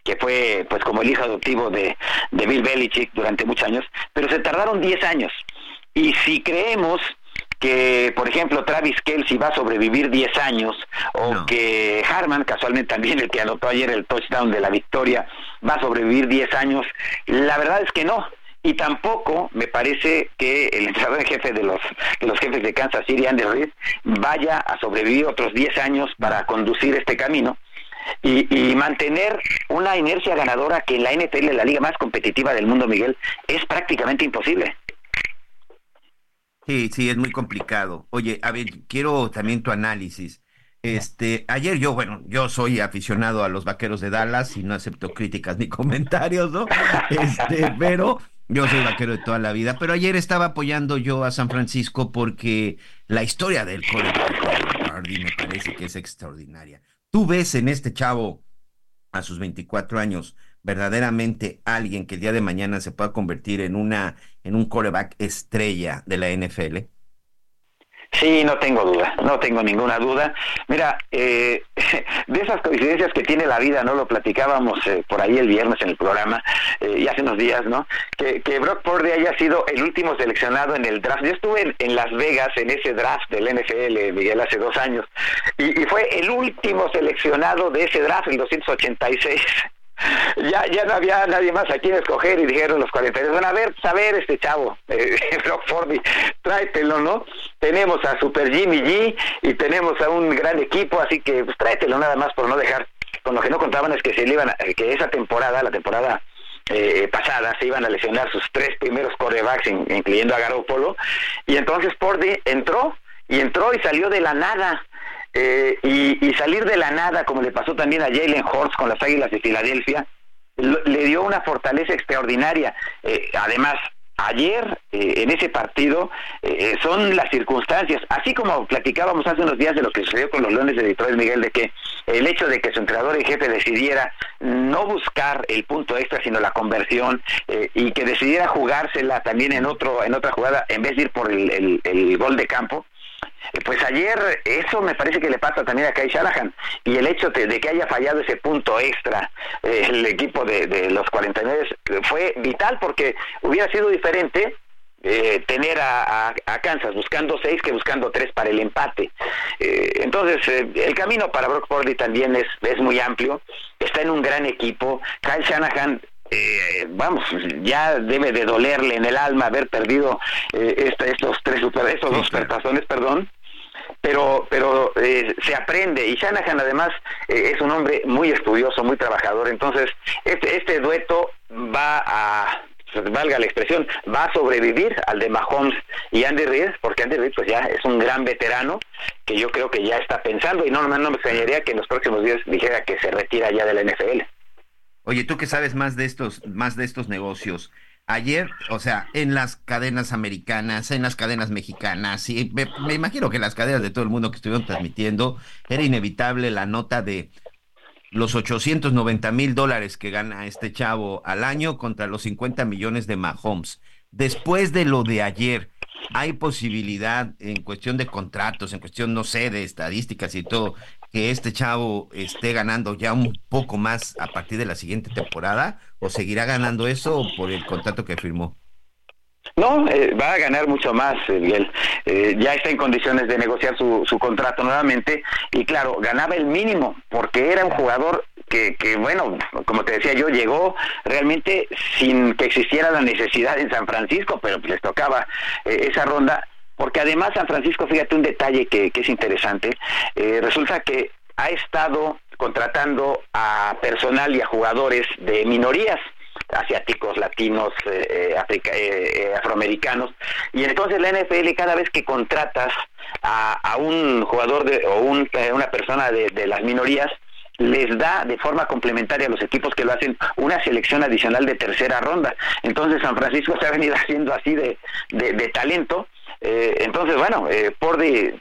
que fue pues como el hijo adoptivo de, Bill Belichick durante muchos años, pero se tardaron 10 años. Y si creemos que, por ejemplo, Travis Kelsey va a sobrevivir 10 años, o que Harman, casualmente también el que anotó ayer el touchdown de la victoria, va a sobrevivir 10 años, la verdad es que no. Y tampoco me parece que el entrenador en jefe de los, de los jefes de Kansas City, Andy Reid, vaya a sobrevivir otros 10 años para conducir este camino y, mantener una inercia ganadora que en la NFL, la liga más competitiva del mundo, Miguel, es prácticamente imposible. Sí, sí, es muy complicado. Oye, a ver, quiero también tu análisis. Este, ayer yo, bueno, yo soy aficionado a los vaqueros de Dallas y no acepto críticas ni comentarios, ¿no? Este, pero yo soy vaquero de toda la vida, pero ayer estaba apoyando yo a San Francisco porque la historia del Hardy me parece que es extraordinaria. Tú ves en este chavo a sus 24 años verdaderamente alguien que el día de mañana se pueda convertir en una en un coreback estrella de la NFL. Sí, no tengo duda, no tengo ninguna duda. Mira, eh, de esas coincidencias que tiene la vida, ¿no? Lo platicábamos eh, por ahí el viernes en el programa eh, y hace unos días, ¿no? Que, Brock Purdy haya sido el último seleccionado en el draft. Yo estuve en, Las Vegas en ese draft del NFL, Miguel, hace dos años, y, y fue el último seleccionado de ese draft, el 286 ya ya no había nadie más a quien escoger y dijeron los 42, van a ver, saber pues, este chavo, eh, Brock Fordy, tráetelo, ¿no? Tenemos a Super Jimmy G y tenemos a un gran equipo, así que pues tráetelo nada más por no dejar. Con lo que no contaban es que se iban que esa temporada, la temporada eh, pasada, se iban a lesionar sus tres primeros corebacks, incluyendo a Garoppolo, y entonces Fordy entró y entró y salió de la nada eh, y, salir de la nada, como le pasó también a Jalen Horst con las Águilas de Filadelfia, le dio una fortaleza extraordinaria. Eh, además, ayer eh, en ese partido son las circunstancias, así como platicábamos hace unos días de lo que sucedió con los Leones de Detroit, Miguel, de que el hecho de que su entrenador y jefe decidiera no buscar el punto extra, sino la conversión, y que decidiera jugársela también en otro en otra jugada, en vez de ir por el gol de campo, eh, pues ayer eso me parece que le pasa también a Kai Shanahan y el hecho de, que haya fallado ese punto extra eh, el equipo de, los 49 fue vital porque hubiera sido diferente eh, tener a, Kansas buscando seis que buscando tres para el empate. Eh, entonces, eh, el camino para Brock Purdy también es, es muy amplio, está en un gran equipo. Kyle Shanahan vamos, ya debe de dolerle en el alma haber perdido estos tres super, estos dos supertazones, perdón. Pero, pero se aprende y Shanahan además es un hombre muy estudioso, muy trabajador. Entonces, este, este dueto va a valga la expresión, va a sobrevivir al de Mahomes y Andy Reid, porque Andy Reid pues ya es un gran veterano que yo creo que ya está pensando y no, no, me extrañaría que en los próximos días dijera que se retira ya de la NFL. Oye, tú que sabes más de estos, más de estos negocios. Ayer, o sea, en las cadenas americanas, en las cadenas mexicanas, y me, me imagino que las cadenas de todo el mundo que estuvieron transmitiendo, era inevitable la nota de los 890 mil dólares que gana este chavo al año contra los 50 millones de Mahomes. Después de lo de ayer, ¿hay posibilidad en cuestión de contratos, en cuestión, no sé, de estadísticas y todo, que este chavo esté ganando ya un poco más a partir de la siguiente temporada? ¿O seguirá ganando eso por el contrato que firmó? No, eh, va a ganar mucho más, eh, Miguel. Eh, ya está en condiciones de negociar su, su contrato nuevamente y claro, ganaba el mínimo porque era un jugador que, que, bueno, como te decía yo, llegó realmente sin que existiera la necesidad en San Francisco, pero les tocaba esa ronda, porque además San Francisco, fíjate un detalle que, es interesante, resulta que ha estado contratando a personal y a jugadores de minorías asiáticos, latinos, eh, eh, eh, afroamericanos. Y entonces la NFL cada vez que contratas a, un jugador de, o una persona de, de las minorías, les da de forma complementaria a los equipos que lo hacen una selección adicional de tercera ronda. Entonces San Francisco se ha venido haciendo así de, de talento eh, entonces, bueno, eh,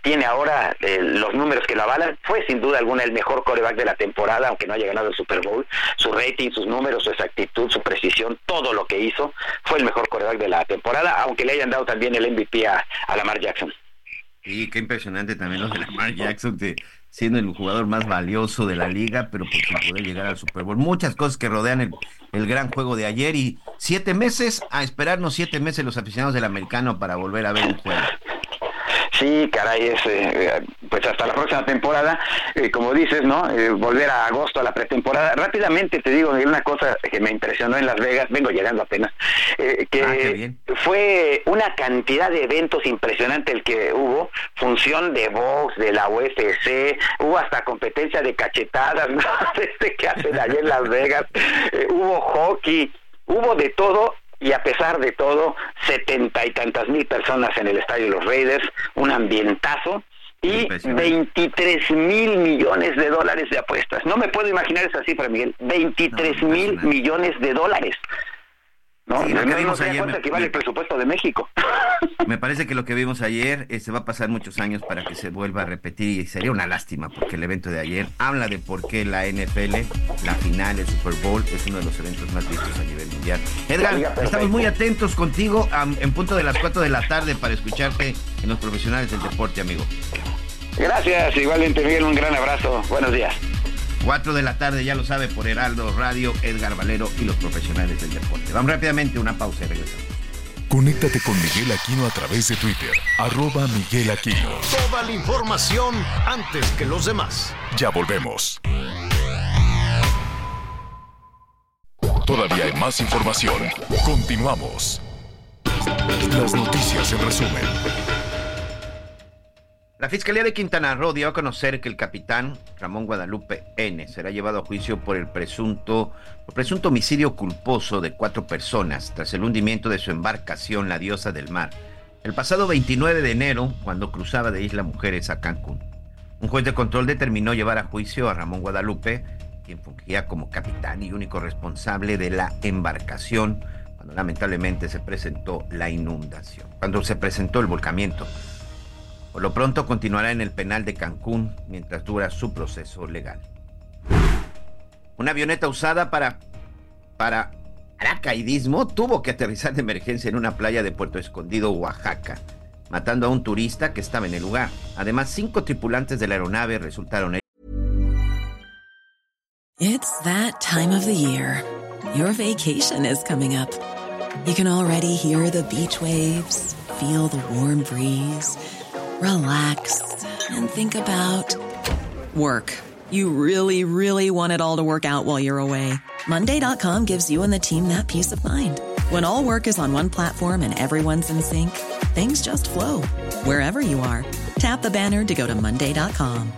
tiene ahora eh, los números que lo avalan. Fue sin duda alguna el mejor coreback de la temporada, aunque no haya ganado el Super Bowl. Su rating, sus números, su exactitud, su precisión, todo lo que hizo, fue el mejor coreback de la temporada, aunque le hayan dado también el MVP a, a Lamar Jackson. Y qué impresionante también los de Lamar Jackson, siendo el jugador más valioso de la liga, pero por sin poder llegar al Super Bowl. Muchas cosas que rodean el, el gran juego de ayer y siete meses, a esperarnos siete meses los aficionados del americano para volver a ver un juego. Sí, caray, es, eh, pues hasta la próxima temporada, eh, como dices, ¿no? Eh, volver a agosto a la pretemporada. Rápidamente te digo, una cosa que me impresionó en Las Vegas, vengo llegando apenas, que ah, fue una cantidad de eventos impresionante el que hubo, función de box, de la UFC, hubo hasta competencia de cachetadas, ¿no? Este que hacen allá en Las Vegas, hubo hockey, hubo de todo y a pesar de todo, setenta y tantas mil personas en el estadio de los Raiders, un ambientazo y 23 mil millones de dólares de apuestas. No me puedo imaginar esa cifra, Miguel. 23 mil millones de dólares. No, no, no ayer que vale el presupuesto de México. Me parece que lo que vimos ayer eh, se va a pasar muchos años para que se vuelva a repetir y sería una lástima porque el evento de ayer habla de por qué la NFL, la final, el Super Bowl es uno de los eventos más vistos a nivel mundial. Edgar, estamos muy atentos contigo en punto de las 4 de la tarde para escucharte en los profesionales del deporte, amigo. Gracias, igualmente Miguel, un gran abrazo. Buenos días. 4 de la tarde, ya lo sabe, por Heraldo Radio, Edgar Valero y los profesionales del deporte. Vamos rápidamente, una pausa y regresamos. Conéctate con Miguel Aquino a través de Twitter, arroba Miguel Aquino. Toda la información antes que los demás. Ya volvemos. Todavía hay más información. Continuamos. Las noticias en resumen. La Fiscalía de Quintana Roo dio a conocer que el capitán Ramón Guadalupe N será llevado a juicio por el presunto, presunto homicidio culposo de cuatro personas tras el hundimiento de su embarcación La Diosa del Mar el pasado 29 de enero cuando cruzaba de Isla Mujeres a Cancún. Un juez de control determinó llevar a juicio a Ramón Guadalupe, quien fungía como capitán y único responsable de la embarcación cuando lamentablemente se presentó la inundación, cuando se presentó el volcamiento por lo pronto continuará en el penal de Cancún mientras dura su proceso legal. Una avioneta usada para, para paracaidismo tuvo que aterrizar de emergencia en una playa de Puerto Escondido, Oaxaca, matando a un turista que estaba en el lugar. Además, cinco tripulantes de la aeronave resultaron It's that time of the year. Your vacation is coming up. You can already hear the beach waves, feel the warm breeze, relax, and think about work. You really, really want it all to work out while you're away. Monday.com gives you and the team that peace of mind. When all work is on one platform and everyone's in sync, things just flow wherever you are. Tap the banner to go to Monday.com.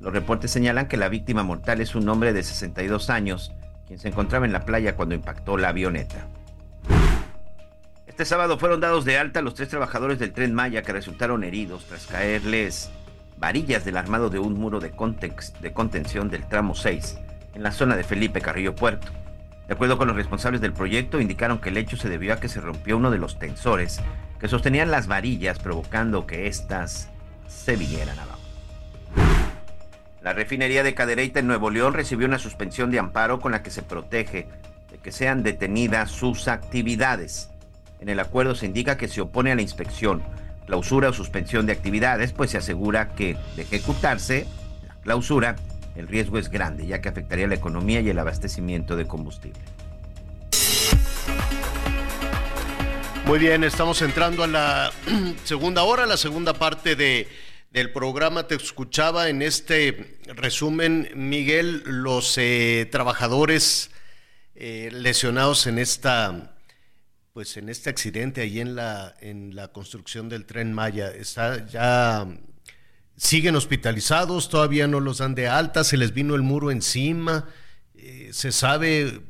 Los reportes señalan que la víctima mortal es un hombre de 62 años, quien se encontraba en la playa cuando impactó la avioneta. Este sábado fueron dados de alta los tres trabajadores del tren Maya que resultaron heridos tras caerles varillas del armado de un muro de, contención del tramo 6 en la zona de Felipe Carrillo Puerto. De acuerdo con los responsables del proyecto, indicaron que el hecho se debió a que se rompió uno de los tensores que sostenían las varillas, provocando que éstas se vinieran abajo. La refinería de Cadereyta en Nuevo León recibió una suspensión de amparo con la que se protege de que sean detenidas sus actividades. En el acuerdo se indica que se opone a la inspección, clausura o suspensión de actividades, pues se asegura que de ejecutarse la clausura, el riesgo es grande, ya que afectaría la economía y el abastecimiento de combustible. Muy bien, estamos entrando a la segunda hora, la segunda parte de del programa te escuchaba en este resumen, Miguel, los eh, trabajadores eh, lesionados en esta pues en este accidente ahí en la en la construcción del tren Maya. Está ya siguen hospitalizados todavía no los dan de alta se les vino el muro encima. Eh, se sabe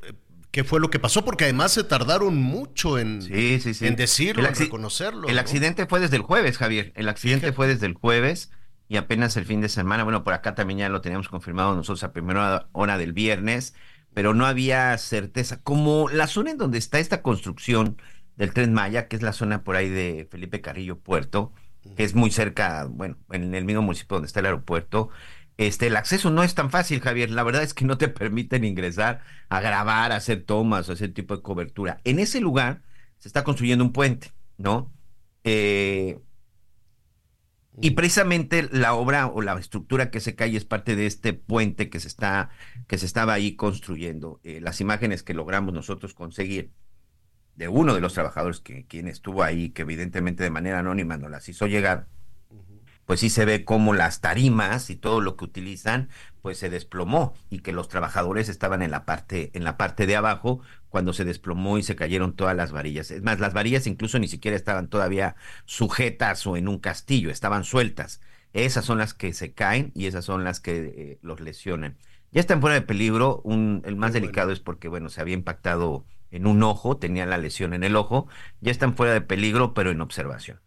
qué fue lo que pasó, porque además se tardaron mucho en, en decirlo, en reconocerlo. El accidente fue desde el jueves, Javier. El accidente fue desde el jueves y apenas el fin de semana. Bueno, por acá también ya lo teníamos confirmado nosotros a primera hora del viernes, pero no había certeza. Como la zona en donde está esta construcción del Tren Maya, que es la zona por ahí de Felipe Carrillo Puerto, que es muy cerca, bueno, en el mismo municipio donde está el aeropuerto, este, el acceso no es tan fácil, Javier. La verdad es que no te permiten ingresar a grabar, a hacer tomas, a hacer tipo de cobertura. En ese lugar se está construyendo un puente, ¿no? Eh, y precisamente la obra o la estructura que se cae es parte de este puente que se está, que se estaba ahí construyendo. Eh, las imágenes que logramos nosotros conseguir de uno de los trabajadores que quien estuvo ahí, que evidentemente de manera anónima nos las hizo llegar, pues sí se ve como las tarimas y todo lo que utilizan, pues se desplomó y que los trabajadores estaban en la parte, en la parte de abajo cuando se desplomó y se cayeron todas las varillas. Es más, las varillas incluso ni siquiera estaban todavía sujetas o en un castillo, estaban sueltas. Esas son las que se caen y esas son las que eh, los lesionan. Ya están fuera de peligro. Un, el más delicado es porque, bueno, se había impactado en un ojo, tenía la lesión en el ojo. Ya están fuera de peligro, pero en observación.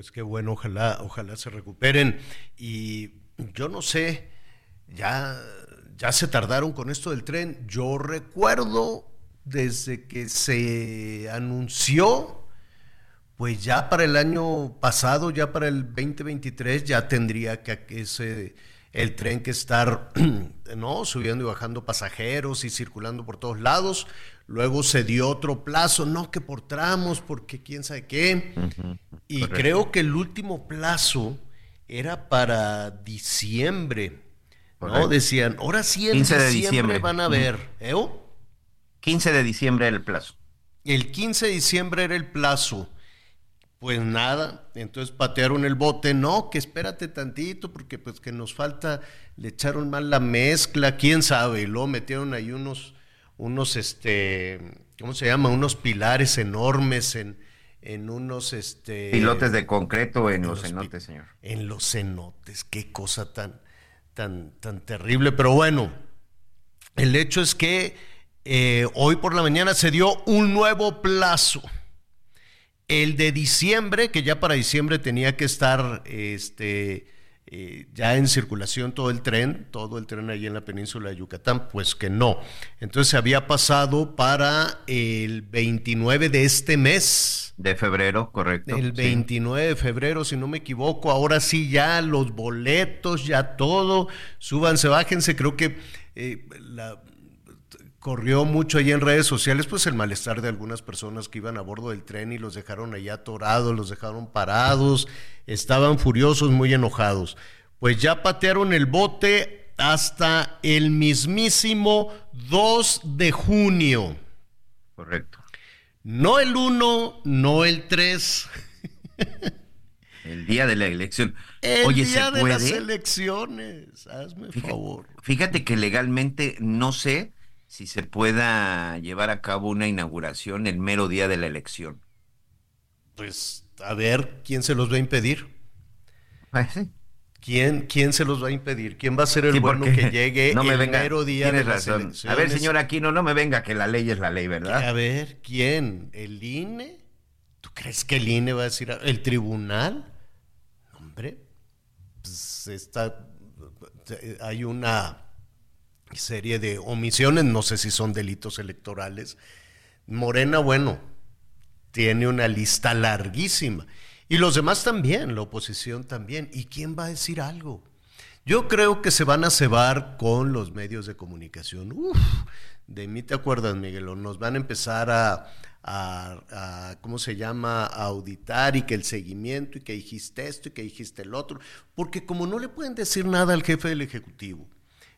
Pues qué bueno, ojalá, ojalá se recuperen. Y yo no sé, ya, ya se tardaron con esto del tren. Yo recuerdo desde que se anunció, pues ya para el año pasado, ya para el 2023, ya tendría que ese el tren que estar no subiendo y bajando pasajeros y circulando por todos lados. Luego se dio otro plazo, no que por tramos, porque quién sabe qué. y creo que el último plazo era para diciembre. ¿no? Decían, ahora sí en diciembre, van a ver. ¿eh? 15 de diciembre era el plazo. El 15 de diciembre era el plazo. Pues nada, entonces patearon el bote, no, que espérate tantito, porque pues que nos falta, le echaron mal la mezcla, quién sabe, y luego metieron ahí unos, unos, este, ¿cómo se llama? Unos pilares enormes en, en unos, este... Pilotes de concreto en, los, cenotes, señor. En los cenotes, qué cosa tan, tan, tan terrible, pero bueno, el hecho es que eh, hoy por la mañana se dio un nuevo plazo el de diciembre, que ya para diciembre tenía que estar este, eh, ya en circulación todo el tren, todo el tren ahí en la península de Yucatán, pues que no. Entonces se había pasado para el 29 de este mes. De febrero, correcto. El 29 de febrero, si no me equivoco. Ahora sí, ya los boletos, ya todo. Súbanse, bájense. Creo que eh, la, corrió mucho ahí en redes sociales, pues el malestar de algunas personas que iban a bordo del tren y los dejaron allá atorados, los dejaron parados, estaban furiosos, muy enojados. Pues ya patearon el bote hasta el mismísimo 2 de junio. Correcto. No el 1, no el 3. El día de la elección. El Oye, día ¿se de puede? las elecciones. Hazme Fíjate, favor. fíjate que legalmente no sé si se pueda llevar a cabo una inauguración el mero día de la elección. Pues a ver, ¿quién se los va a impedir? Ah, sí. ¿Quién, ¿Quién se los va a impedir? ¿Quién va a ser el Sí, bueno que llegue no me el venga, mero día de las razón. elecciones? A ver, señor Aquino, no me venga que la ley es la ley, ¿verdad? A ver, ¿quién? ¿El INE? ¿Tú crees que el INE va a decir? ¿El tribunal? Hombre, pues está, hay una serie de omisiones, no sé si son delitos electorales. Morena, bueno, tiene una lista larguísima. Y los demás también, la oposición también. ¿Y quién va a decir algo? Yo creo que se van a cebar con los medios de comunicación. Uf, de mí te acuerdas, Miguelo, nos van a empezar a, a- a, ¿cómo se llama?, a auditar y que el seguimiento y que dijiste esto y que dijiste el otro. Porque como no le pueden decir nada al jefe del Ejecutivo,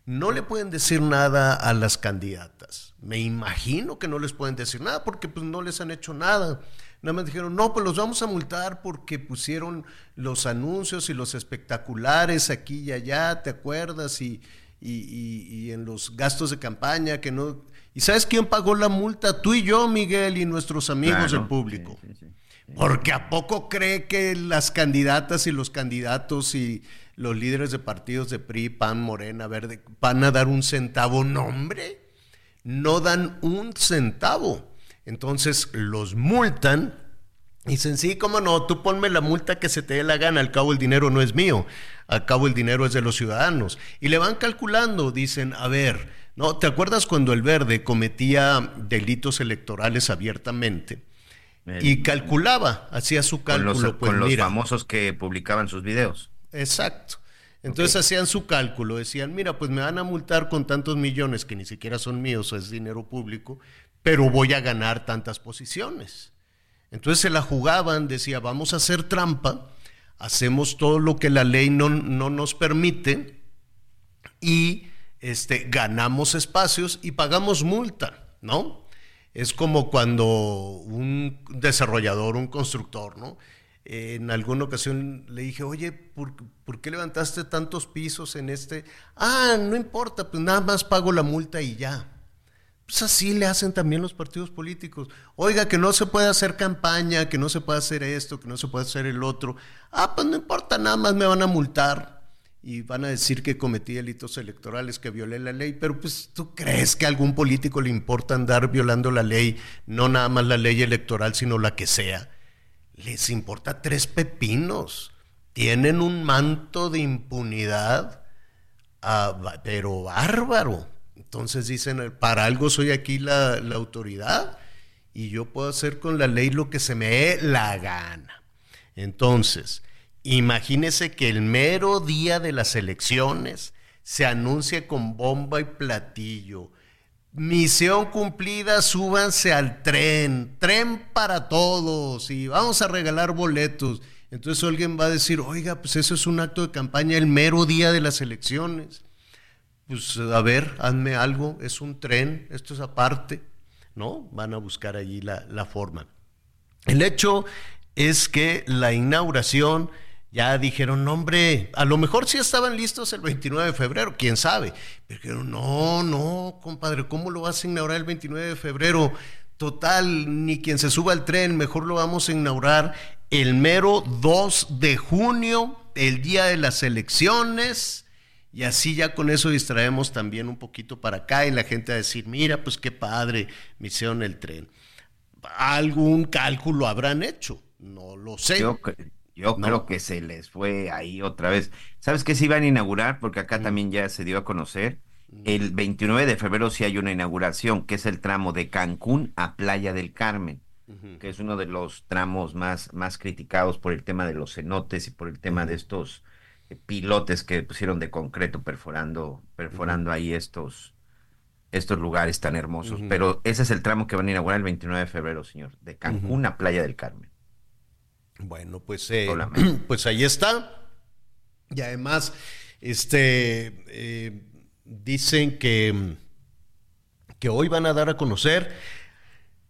no le pueden decir nada a las candidatas. Me imagino que no les pueden decir nada porque pues no les han hecho nada. Nada más dijeron, no, pues los vamos a multar porque pusieron los anuncios y los espectaculares aquí y allá, ¿te acuerdas? Y, y, y- y en los gastos de campaña que no... ¿Y sabes quién pagó la multa? Tú y yo, Miguel, y nuestros amigos Claro, del público. Porque a poco cree que las candidatas y los candidatos y los líderes de partidos de PRI, PAN, Morena, Verde, van a dar un centavo. No, hombre, no dan un centavo. Entonces los multan. y Dicen, sí, cómo no, tú ponme la multa que se te dé la gana, al cabo el dinero no es mío, al cabo el dinero es de los ciudadanos. Y le van calculando, dicen, a ver, ¿no? ¿Te acuerdas cuando el verde cometía delitos electorales abiertamente? Y calculaba, hacía su Con los, cálculo. pues con los mira, famosos que publicaban sus videos. Exacto. Entonces hacían su cálculo, decían, mira, pues me van a multar con tantos millones que ni siquiera son míos, es dinero público, pero voy a ganar tantas posiciones. Entonces se la jugaban, decía, vamos a hacer trampa, hacemos todo lo que la ley no, no nos permite y este, ganamos espacios y pagamos multa, ¿no? Es como cuando un desarrollador, un constructor, ¿no? En alguna ocasión le dije, oye, ¿por, por qué levantaste tantos pisos en este? Ah, no importa, pues nada más pago la multa y ya. Pues así le hacen también los partidos políticos. Oiga, que no se puede hacer campaña, que no se puede hacer esto, que no se puede hacer el otro. Ah, pues no importa, nada más me van a multar y van a decir que cometí delitos electorales, que violé la ley, pero pues tú crees que a algún político le importa andar violando la ley, no nada más la ley electoral, sino la que sea. Les importa tres pepinos. Tienen un manto de impunidad, ah, pero bárbaro. Entonces dicen, para algo soy aquí la, la autoridad y yo puedo hacer con la ley lo que se me dé la gana. Entonces, imagínese que el mero día de las elecciones se anuncia con bomba y platillo. Misión cumplida, súbanse al tren, tren para todos y vamos a regalar boletos. Entonces alguien va a decir, oiga, pues eso es un acto de campaña el mero día de las elecciones. Pues a ver, hazme algo, es un tren, esto es aparte, ¿no? Van a buscar allí la, la forma. El hecho es que la inauguración ya dijeron, no, hombre, a lo mejor sí estaban listos el 29 de febrero, quién sabe. Pero dijeron, no, no, compadre, ¿cómo lo vas a inaugurar el 29 de febrero? Total, ni quien se suba al tren, mejor lo vamos a inaugurar el mero 2 de junio, el día de las elecciones. Y así ya con eso distraemos también un poquito para acá y la gente a decir, mira, pues qué padre, me hicieron el tren. Algún cálculo habrán hecho, no lo sé. Yo No. creo que se les fue ahí otra vez. ¿Sabes qué se iban a inaugurar? Porque acá Mm. también ya se dio a conocer. El 29 de febrero sí hay una inauguración, que es el tramo de Cancún a Playa del Carmen, que es uno de los tramos más, más criticados por el tema de los cenotes y por el tema de estos eh, pilotes que pusieron de concreto perforando, perforando ahí estos, estos lugares tan hermosos. Pero ese es el tramo que van a inaugurar el 29 de febrero, señor, de Cancún a Playa del Carmen. Bueno, pues, eh, pues ahí está. Y además, este, eh, dicen que, que hoy van a dar a conocer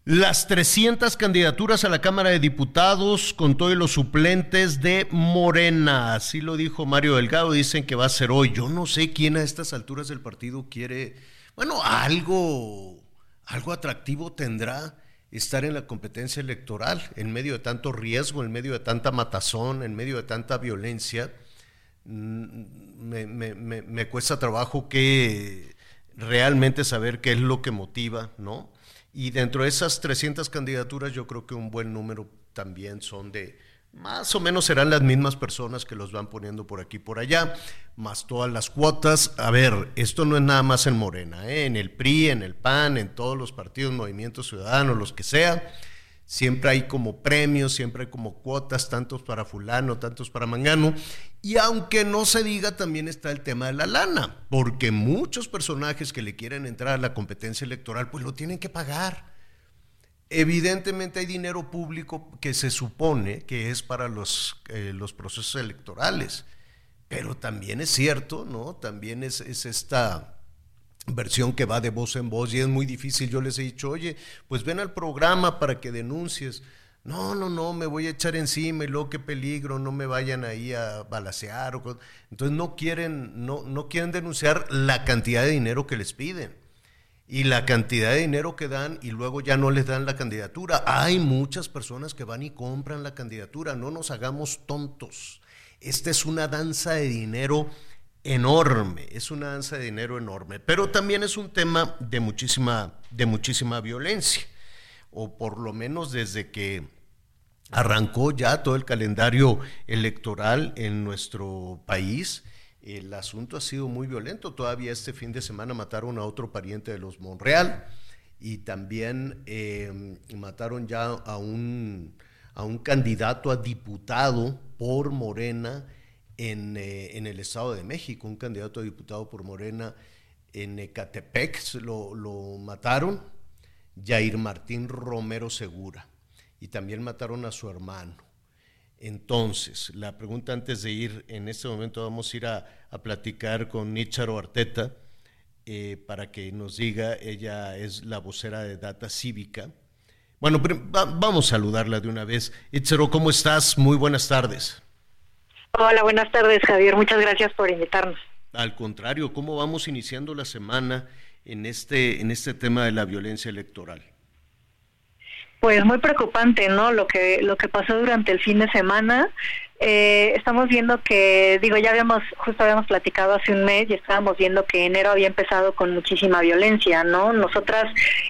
las 300 candidaturas a la Cámara de Diputados con todos los suplentes de Morena. Así lo dijo Mario Delgado. Dicen que va a ser hoy. Yo no sé quién a estas alturas del partido quiere. Bueno, algo, algo atractivo tendrá estar en la competencia electoral en medio de tanto riesgo, en medio de tanta matazón, en medio de tanta violencia. Mm, me, cuesta trabajo que realmente saber qué es lo que motiva, ¿no? Y dentro de esas 300 candidaturas yo creo que un buen número también son de, más o menos serán las mismas personas que los van poniendo por aquí y por allá, más todas las cuotas. A ver, esto no es nada más en Morena, ¿eh? en el PRI, en el PAN, en todos los partidos, movimientos ciudadanos, los que sea siempre hay como premios, siempre hay como cuotas, tantos para fulano, tantos para mangano. Y aunque no se diga, también está el tema de la lana, porque muchos personajes que le quieren entrar a la competencia electoral, pues lo tienen que pagar. Evidentemente hay dinero público que se supone que es para los, eh, los procesos electorales, pero también es cierto, ¿no? También es, es esta versión que va de voz en voz y es muy difícil. Yo les he dicho, oye, pues ven al programa para que denuncies. No, no, no, me voy a echar encima y luego qué peligro, no me vayan ahí a balasear. Entonces no quieren, no, no quieren denunciar la cantidad de dinero que les piden y la cantidad de dinero que dan y luego ya no les dan la candidatura. Hay muchas personas que van y compran la candidatura, no nos hagamos tontos. Esta es una danza de dinero enorme, es una danza de dinero enorme, pero también es un tema de muchísima, de muchísima violencia, o por lo menos desde que arrancó ya todo el calendario electoral en nuestro país, el asunto ha sido muy violento. Todavía este fin de semana mataron a otro pariente de los Monreal y también eh, mataron ya a un, a un candidato a diputado por Morena eh, en, el Estado de México, un candidato a diputado por Morena en Ecatepec, lo, lo mataron, Jair Martín Romero Segura, y también mataron a su hermano. Entonces, la pregunta antes de ir, en este momento vamos a ir a, platicar con Nícharo Arteta eh, para que nos diga, ella es la vocera de Data Cívica. Bueno, vamos a saludarla de una vez. Nícharo, ¿cómo estás? Muy buenas tardes. Hola, buenas tardes, Javier. Muchas gracias por invitarnos. Al contrario, ¿cómo vamos iniciando la semana en este, en este tema de la violencia electoral? Pues muy preocupante, ¿no? Lo que lo que pasó durante el fin de semana. Eh, estamos viendo que, digo, ya habíamos, justo habíamos platicado hace un mes y estábamos viendo que enero había empezado con muchísima violencia, ¿no? Nosotras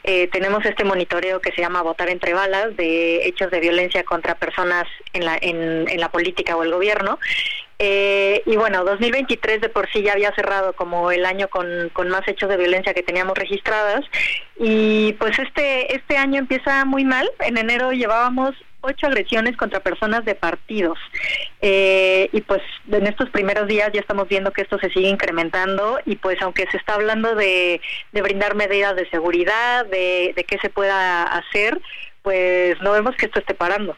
eh, tenemos este monitoreo que se llama Votar entre balas de hechos de violencia contra personas en la, en, en la política o el gobierno eh, y bueno, 2023 de por sí ya había cerrado como el año con, más hechos de violencia que teníamos registradas. Y pues este, este año empieza muy mal. En enero llevábamos ocho agresiones contra personas de partidos. Eh, y pues en estos primeros días ya estamos viendo que esto se sigue incrementando y pues aunque se está hablando de, de brindar medidas de seguridad, de, de qué se pueda hacer, pues no vemos que esto esté parando.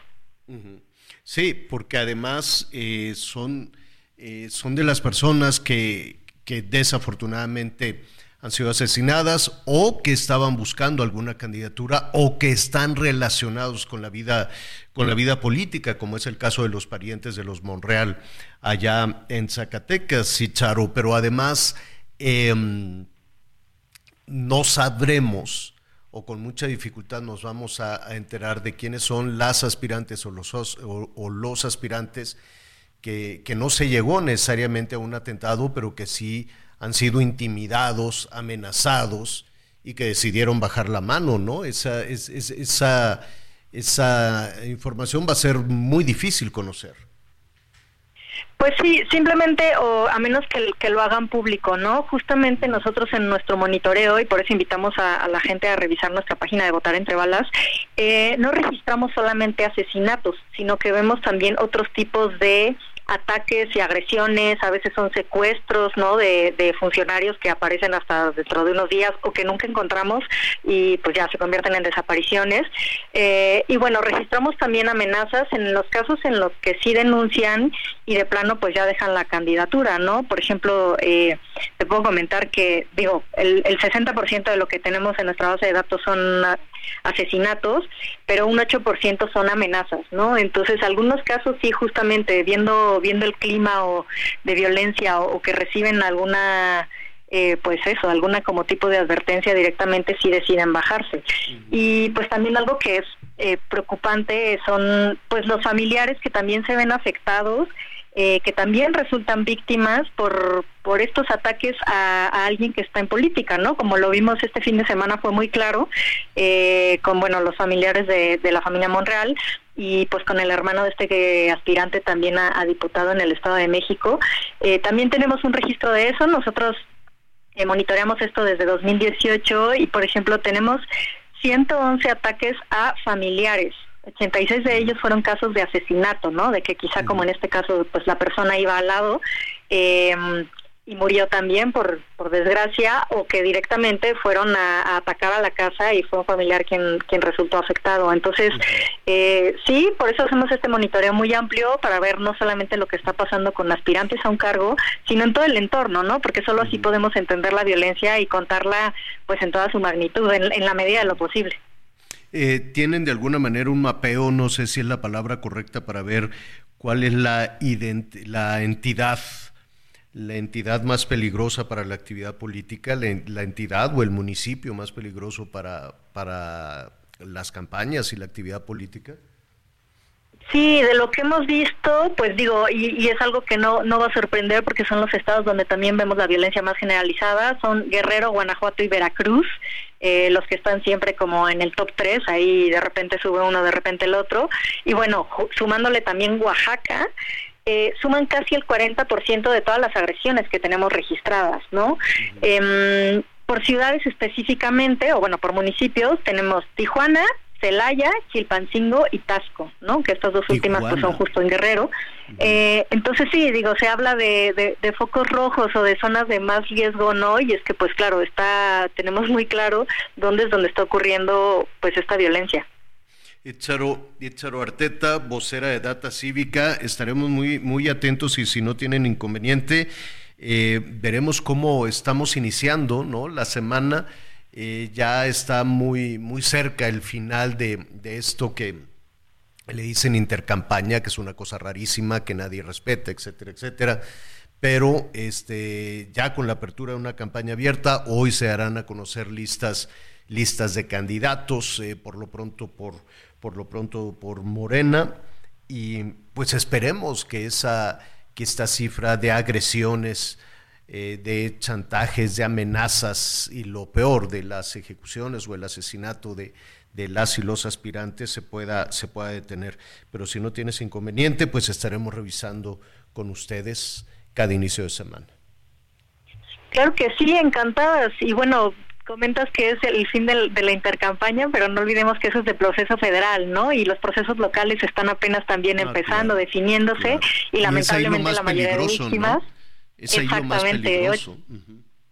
Sí, porque además eh, son, eh, son de las personas que, que desafortunadamente han sido asesinadas o que estaban buscando alguna candidatura o que están relacionados con la vida con la vida política, como es el caso de los parientes de los Monreal allá en Zacatecas, Sicharo, pero además em, no sabremos o con mucha dificultad nos vamos a, enterar de quiénes son las aspirantes o los, o, los aspirantes que, que, no se llegó necesariamente a un atentado, pero que sí han sido intimidados, amenazados y que decidieron bajar la mano, ¿no? Esa, esa, esa información va a ser muy difícil conocer. Pues sí, simplemente, o a menos que, lo hagan público, ¿no? Justamente nosotros en nuestro monitoreo, y por eso invitamos a, la gente a revisar nuestra página de Votar Entre Balas, eh, no registramos solamente asesinatos, sino que vemos también otros tipos de ataques y agresiones, a veces son secuestros, ¿no? De, funcionarios que aparecen hasta dentro de unos días o que nunca encontramos y pues ya se convierten en desapariciones. Eh, y bueno, registramos también amenazas en los casos en los que sí denuncian y de plano pues ya dejan la candidatura, ¿no? Por ejemplo, eh, te puedo comentar que, digo, el, el 60% de lo que tenemos en nuestra base de datos son asesinatos, pero un 8% son amenazas, ¿no? Entonces, algunos casos sí, justamente viendo viendo el clima o de violencia o, que reciben alguna eh, pues eso, alguna como tipo de advertencia directamente sí deciden bajarse. Y pues también algo que es eh, preocupante son pues los familiares que también se ven afectados eh, que también resultan víctimas por, por estos ataques a, alguien que está en política, ¿no? Como lo vimos este fin de semana fue muy claro eh, con, bueno, los familiares de, la familia Monreal y pues con el hermano de este aspirante también a, diputado en el Estado de México. Eh, también tenemos un registro de eso. Nosotros monitoreamos esto desde 2018 y, por ejemplo, tenemos 111 ataques a familiares 86 de ellos fueron casos de asesinato, ¿no? De que quizá como en este caso, pues la persona iba al lado eh, y murió también por, por desgracia, o que directamente fueron a, atacar a la casa y fue un familiar quien, quien resultó afectado. Entonces, eh, sí, por eso hacemos este monitoreo muy amplio para ver no solamente lo que está pasando con aspirantes a un cargo, sino en todo el entorno, ¿no? Porque solo así podemos entender la violencia y contarla pues en toda su magnitud, en la medida de lo posible. Eh, tienen de alguna manera un mapeo, no sé si es la palabra correcta para ver cuál es la, la entidad la entidad más peligrosa para la actividad política, la, entidad o el municipio más peligroso para, para las campañas y la actividad política? Sí, de lo que hemos visto, pues digo, y, es algo que no, no va a sorprender porque son los estados donde también vemos la violencia más generalizada, son Guerrero, Guanajuato y Veracruz, eh, los que están siempre como en el top 3, ahí de repente sube uno, de repente el otro, y bueno, sumándole también Oaxaca, eh, suman casi el 40% de todas las agresiones que tenemos registradas, ¿no? Em, por ciudades específicamente, o bueno, por municipios, tenemos Tijuana, Celaya, Chilpancingo y Tasco, ¿no? Que estas dos últimas pues, son justo en Guerrero. Eh, entonces sí, digo, se habla de, de, focos rojos o de zonas de más riesgo, ¿no? Y es que pues claro, está, tenemos muy claro dónde es donde está ocurriendo pues esta violencia. Itzaro, Arteta, vocera de Data Cívica, estaremos muy, muy atentos y si no tienen inconveniente, eh, veremos cómo estamos iniciando ¿no? la semana eh, ya está muy, muy cerca el final de, esto que le dicen intercampaña, que es una cosa rarísima, que nadie respeta, etcétera, etcétera. Pero este, ya con la apertura de una campaña abierta, hoy se harán a conocer listas, listas de candidatos, eh, por lo pronto por, por lo pronto por Morena, y pues esperemos que esa, que esta cifra de agresiones eh, de chantajes, de amenazas y lo peor de las ejecuciones o el asesinato de, de las y los aspirantes se pueda, se pueda detener. Pero si no tienes inconveniente, pues estaremos revisando con ustedes cada inicio de semana. Claro que sí, encantadas. Y bueno, comentas que es el fin de la intercampaña, pero no olvidemos que eso es de proceso federal, ¿no? Y los procesos locales están apenas también ah, empezando, definiéndose, y, lamentablemente la mayoría de víctimas exactamente, Ocho,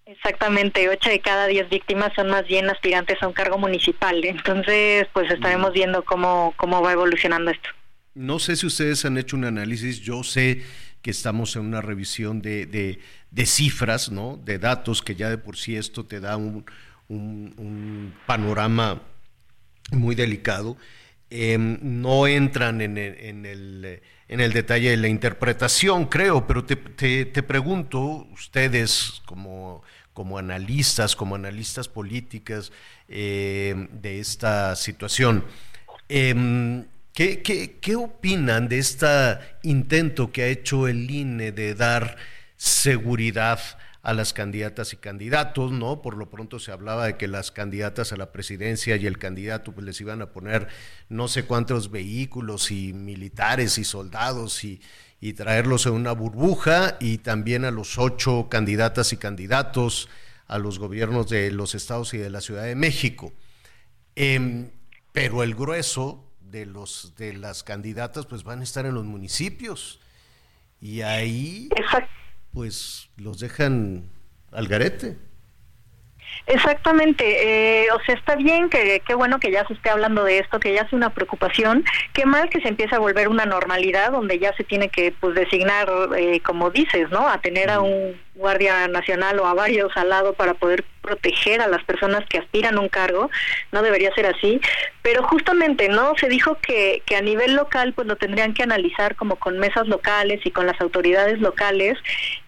Exactamente, ocho de cada diez víctimas son más bien aspirantes a un cargo municipal. Entonces, pues estaremos viendo cómo, cómo va evolucionando esto. No sé si ustedes han hecho un análisis, yo sé que estamos en una revisión de, de, cifras, ¿no? de datos, que ya de por sí esto te da un, un, panorama muy delicado. Em, no entran en el en el detalle de la interpretación, creo, pero te, te, pregunto, ustedes como, como analistas, como analistas políticas eh, de esta situación, em, ¿qué, qué, qué opinan de este intento que ha hecho el INE de dar seguridad a las candidatas y candidatos, ¿no? Por lo pronto se hablaba de que las candidatas a la presidencia y el candidato pues les iban a poner no sé cuántos vehículos y militares y soldados y, traerlos en una burbuja y también a los ocho candidatas y candidatos a los gobiernos de los estados y de la Ciudad de México. Em, pero el grueso de, los, de las candidatas pues van a estar en los municipios Y ahí, pues los dejan al garete. Exactamente, eh, o sea, está bien que qué bueno que ya se esté hablando de esto, que ya sea una preocupación, qué mal que se empiece a volver una normalidad donde ya se tiene que pues designar, eh, como dices, ¿no? A tener a un guardia nacional o a varios al lado para poder proteger a las personas que aspiran a un cargo, no debería ser así, pero justamente no se dijo que, que a nivel local pues lo tendrían que analizar como con mesas locales y con las autoridades locales.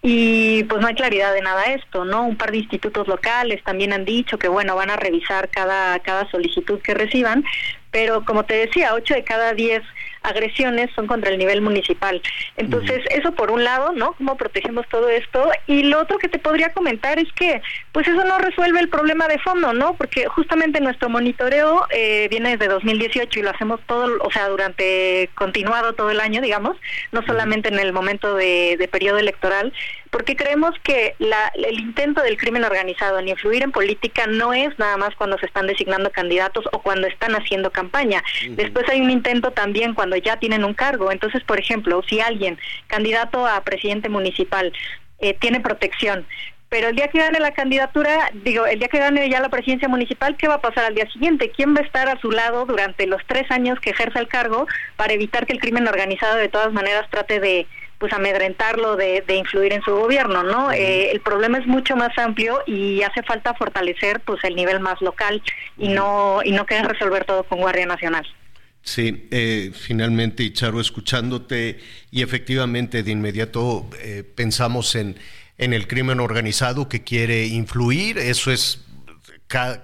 Y pues no hay claridad de nada esto, ¿no? Un par de institutos locales también han dicho que bueno, van a revisar cada cada solicitud que reciban, pero como te decía, 8 de cada 10 agresiones son contra el nivel municipal. Entonces, eso por un lado, ¿no? ¿Cómo protegemos todo esto? Y lo otro que te podría comentar es que, pues eso no resuelve el problema de fondo, ¿no? Porque justamente nuestro monitoreo eh, viene desde 2018 y lo hacemos todo, o sea, durante continuado todo el año, digamos, no solamente en el momento de, de periodo electoral, porque creemos que la, el intento del crimen organizado en influir en política no es nada más cuando se están designando candidatos o cuando están haciendo campaña. Después hay un intento también cuando ya tienen un cargo. Entonces, por ejemplo, si alguien, candidato a presidente municipal, eh, tiene protección, pero el día que gane la candidatura, digo, el día que gane ya la presidencia municipal, ¿qué va a pasar al día siguiente? ¿Quién va a estar a su lado durante los tres años que ejerza el cargo para evitar que el crimen organizado de todas maneras trate de pues amedrentarlo de, de influir en su gobierno, ¿no? Eh, el problema es mucho más amplio y hace falta fortalecer pues el nivel más local y no y no querer resolver todo con Guardia Nacional. Sí, eh, finalmente, Charo, escuchándote y efectivamente de inmediato eh, pensamos en, en el crimen organizado que quiere influir, eso es, cada,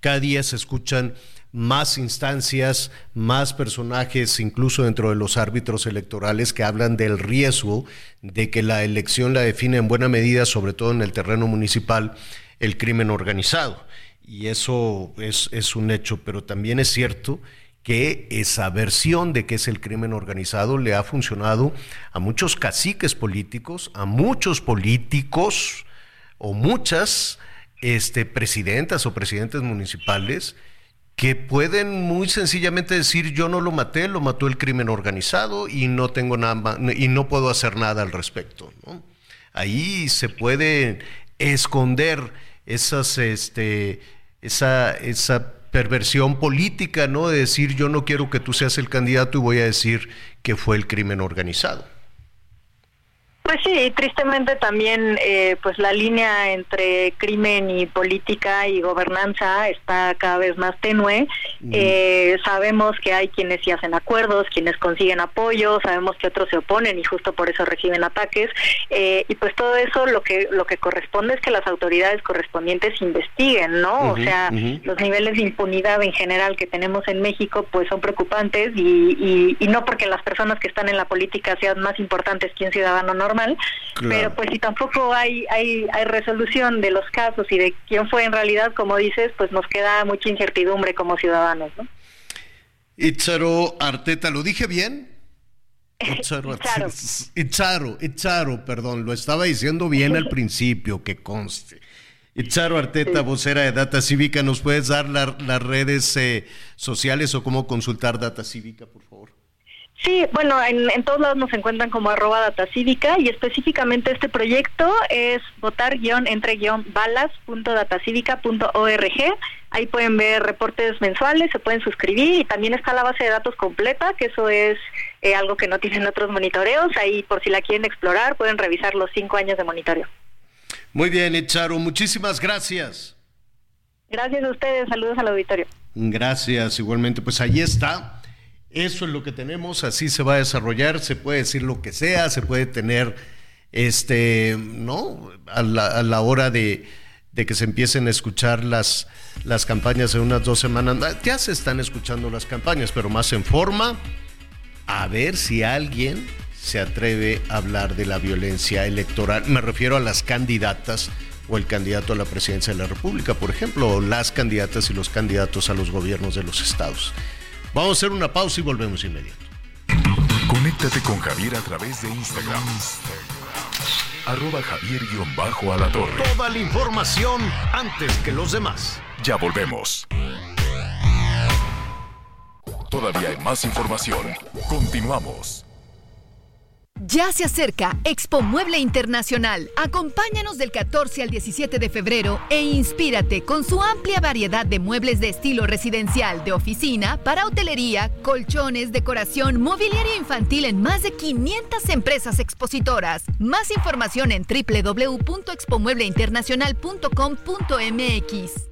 cada día se escuchan más instancias, más personajes, incluso dentro de los árbitros electorales, que hablan del riesgo de que la elección la define en buena medida, sobre todo en el terreno municipal, el crimen organizado. Y eso es, es un hecho, pero también es cierto que esa versión de que es el crimen organizado le ha funcionado a muchos caciques políticos, a muchos políticos o muchas este, presidentas o presidentes municipales que pueden muy sencillamente decir yo no lo maté, lo mató el crimen organizado y no tengo nada y no puedo hacer nada al respecto. Ahí se puede esconder esas, este, esa, esa perversión política, ¿no? De decir yo no quiero que tú seas el candidato y voy a decir que fue el crimen organizado. Pues sí, tristemente también eh, pues la línea entre crimen y política y gobernanza está cada vez más tenue. Eh, sabemos que hay quienes sí hacen acuerdos, quienes consiguen apoyo, sabemos que otros se oponen y justo por eso reciben ataques. Eh, y pues todo eso lo que lo que corresponde es que las autoridades correspondientes investiguen, ¿no? o sea, los niveles de impunidad en general que tenemos en México pues son preocupantes y, y no porque las personas que están en la política sean más importantes que un ciudadano normal pero pues si tampoco hay, hay, hay resolución de los casos y de quién fue en realidad, como dices, pues nos queda mucha incertidumbre como ciudadanos, ¿no? Itzaro Arteta, ¿lo dije bien? Itzaro, Itzaro, Itzaro, perdón, lo estaba diciendo bien al principio, que conste. Itzaro Arteta, vocera de Data Cívica, ¿nos puedes dar las redes eh, sociales o cómo consultar Data Cívica, por favor? Sí, bueno, en, todos lados nos encuentran como arroba data cívica y específicamente este proyecto es votar guion entre guion balas.datacívica.org. Ahí pueden ver reportes mensuales, se pueden suscribir y también está la base de datos completa, que eso es eh, algo que no tienen otros monitoreos. Ahí por si la quieren explorar pueden revisar los cinco años de monitoreo. Muy bien, Echaro, muchísimas gracias. Gracias a ustedes, saludos al auditorio. Gracias, igualmente. Pues ahí está eso es lo que tenemos, así se va a desarrollar, se puede decir lo que sea, se puede tener, este, ¿no? A la, hora de, que se empiecen a escuchar las, las campañas en unas dos semanas, ya se están escuchando las campañas, pero más en forma, a ver si alguien se atreve a hablar de la violencia electoral. Me refiero a las candidatas o el candidato a la presidencia de la República, por ejemplo, o las candidatas y los candidatos a los gobiernos de los estados. Vamos a hacer una pausa y volvemos inmediato. Conéctate con Javier a través de Instagram. Arroba javier torre. Toda la información antes que los demás. Ya volvemos. Todavía hay más información. Continuamos. Ya se acerca Expo Mueble Internacional. Acompáñanos del 14 al 17 de febrero e inspírate con su amplia variedad de muebles de estilo residencial, de oficina, para hotelería, colchones, decoración, mobiliario infantil en más de 500 empresas expositoras. Más información en www.expomuebleinternacional.com.mx.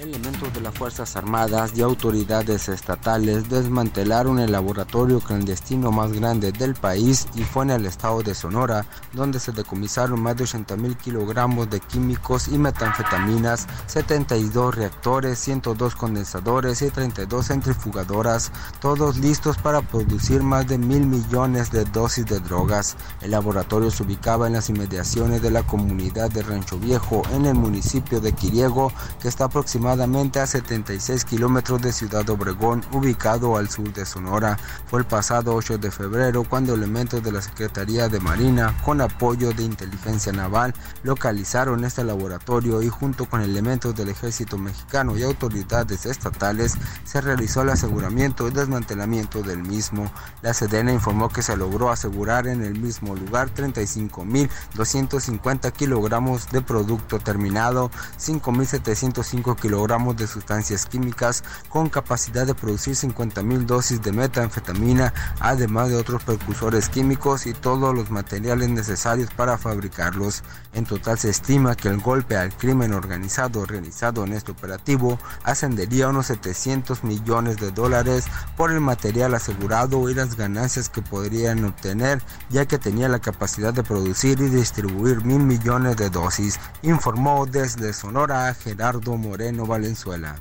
Elementos de las Fuerzas Armadas y autoridades estatales desmantelaron el laboratorio clandestino más grande del país y fue en el estado de Sonora, donde se decomisaron más de 80 mil kilogramos de químicos y metanfetaminas, 72 reactores, 102 condensadores y 32 centrifugadoras, todos listos para producir más de mil millones de dosis de drogas. El laboratorio se ubicaba en las inmediaciones de la comunidad de Rancho Viejo, en el municipio de Quiriego, que está aproximadamente a 76 kilómetros de Ciudad Obregón, ubicado al sur de Sonora. Fue el pasado 8 de febrero cuando elementos de la Secretaría de Marina, con apoyo de inteligencia naval, localizaron este laboratorio y junto con elementos del ejército mexicano y autoridades estatales se realizó el aseguramiento y desmantelamiento del mismo. La Sedena informó que se logró asegurar en el mismo lugar 35.250 kilogramos de producto terminado, 5.705 kilogramos de sustancias químicas con capacidad de producir 50.000 dosis de metanfetamina, además de otros precursores químicos y todos los materiales necesarios para fabricarlos. En total se estima que el golpe al crimen organizado realizado en este operativo ascendería a unos 700 millones de dólares por el material asegurado y las ganancias que podrían obtener, ya que tenía la capacidad de producir y distribuir mil millones de dosis, informó desde Sonora Gerardo Moreno Valenzuela.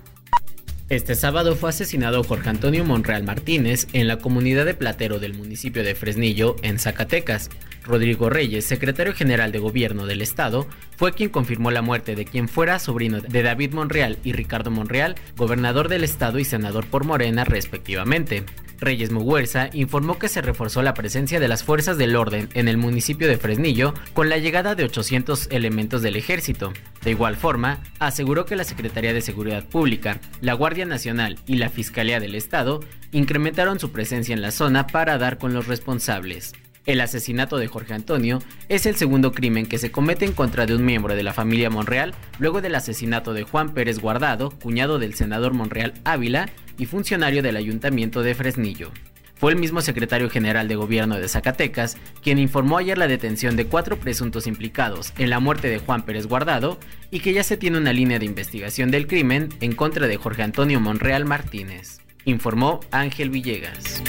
Este sábado fue asesinado Jorge Antonio Monreal Martínez en la comunidad de Platero del municipio de Fresnillo, en Zacatecas. Rodrigo Reyes, secretario general de gobierno del estado, fue quien confirmó la muerte de quien fuera sobrino de David Monreal y Ricardo Monreal, gobernador del estado y senador por Morena respectivamente. Reyes Muguerza informó que se reforzó la presencia de las fuerzas del orden en el municipio de Fresnillo con la llegada de 800 elementos del ejército. De igual forma, aseguró que la Secretaría de Seguridad Pública, la Guardia Nacional y la Fiscalía del Estado incrementaron su presencia en la zona para dar con los responsables. El asesinato de Jorge Antonio es el segundo crimen que se comete en contra de un miembro de la familia Monreal luego del asesinato de Juan Pérez Guardado, cuñado del senador Monreal Ávila y funcionario del ayuntamiento de Fresnillo. Fue el mismo secretario general de gobierno de Zacatecas quien informó ayer la detención de cuatro presuntos implicados en la muerte de Juan Pérez Guardado y que ya se tiene una línea de investigación del crimen en contra de Jorge Antonio Monreal Martínez, informó Ángel Villegas.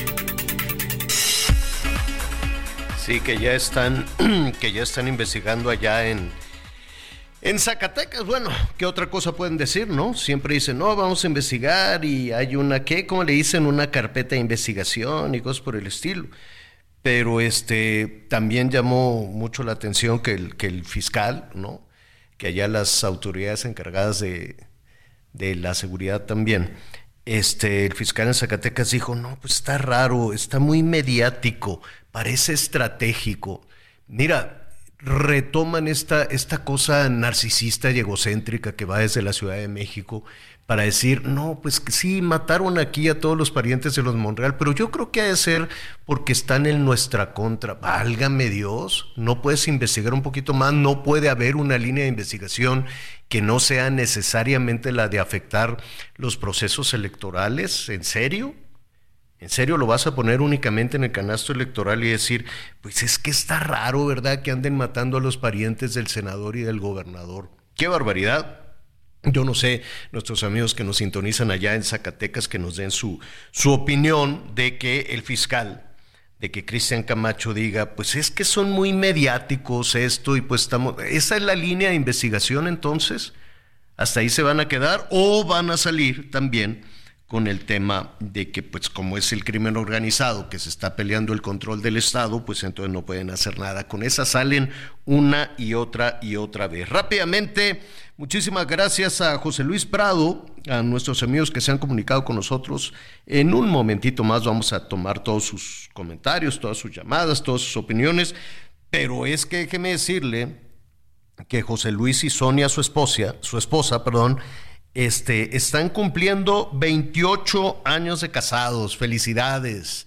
Sí, que ya están, que ya están investigando allá en, en Zacatecas. Bueno, ¿qué otra cosa pueden decir, no? Siempre dicen, no, vamos a investigar y hay una, ¿qué? ¿Cómo le dicen? Una carpeta de investigación y cosas por el estilo. Pero este, también llamó mucho la atención que el, que el fiscal, ¿no? Que allá las autoridades encargadas de, de la seguridad también, este, el fiscal en Zacatecas dijo, no, pues está raro, está muy mediático, parece estratégico. Mira, retoman esta, esta cosa narcisista y egocéntrica que va desde la Ciudad de México para decir, no, pues sí, mataron aquí a todos los parientes de los Monreal, pero yo creo que ha de ser porque están en nuestra contra. Válgame Dios, no puedes investigar un poquito más, no puede haber una línea de investigación que no sea necesariamente la de afectar los procesos electorales, ¿en serio? ¿En serio lo vas a poner únicamente en el canasto electoral y decir, pues es que está raro, ¿verdad? Que anden matando a los parientes del senador y del gobernador. ¡Qué barbaridad! Yo no sé, nuestros amigos que nos sintonizan allá en Zacatecas, que nos den su, su opinión de que el fiscal, de que Cristian Camacho diga, pues es que son muy mediáticos esto y pues estamos, esa es la línea de investigación entonces, hasta ahí se van a quedar o van a salir también con el tema de que, pues como es el crimen organizado que se está peleando el control del Estado, pues entonces no pueden hacer nada. Con esa salen una y otra y otra vez. Rápidamente, muchísimas gracias a José Luis Prado, a nuestros amigos que se han comunicado con nosotros. En un momentito más vamos a tomar todos sus comentarios, todas sus llamadas, todas sus opiniones, pero es que déjeme decirle que José Luis y Sonia, su esposa, su esposa, perdón, este, están cumpliendo 28 años de casados. Felicidades.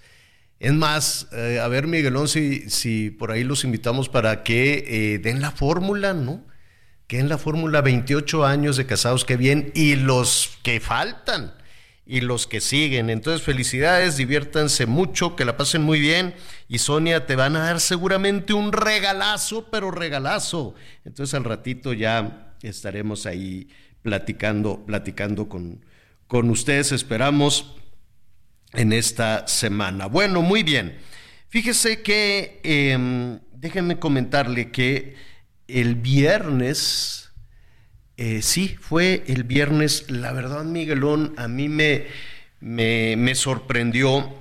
Es más, eh, a ver, Miguelón, si, por ahí los invitamos para que eh, den la fórmula, ¿no? Que en la fórmula 28 años de casados, que bien, y los que faltan, y los que siguen. Entonces, felicidades, diviértanse mucho, que la pasen muy bien. Y Sonia, te van a dar seguramente un regalazo, pero regalazo. Entonces, al ratito ya estaremos ahí platicando, platicando con, con ustedes. Esperamos en esta semana. Bueno, muy bien. Fíjese que, em, déjenme comentarle que el viernes, eh, sí, fue el viernes, la verdad, Miguelón, a mí me, me, me sorprendió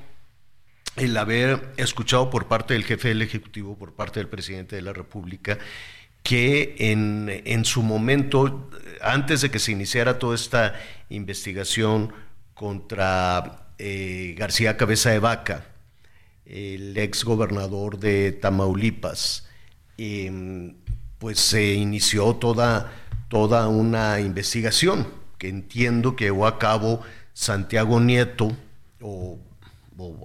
el haber escuchado por parte del jefe del Ejecutivo, por parte del presidente de la República, que en, en, su momento, antes de que se iniciara toda esta investigación contra eh, García Cabeza de Vaca, el ex gobernador de Tamaulipas, em, pues se inició toda, toda una investigación que entiendo que llevó a cabo Santiago Nieto, o,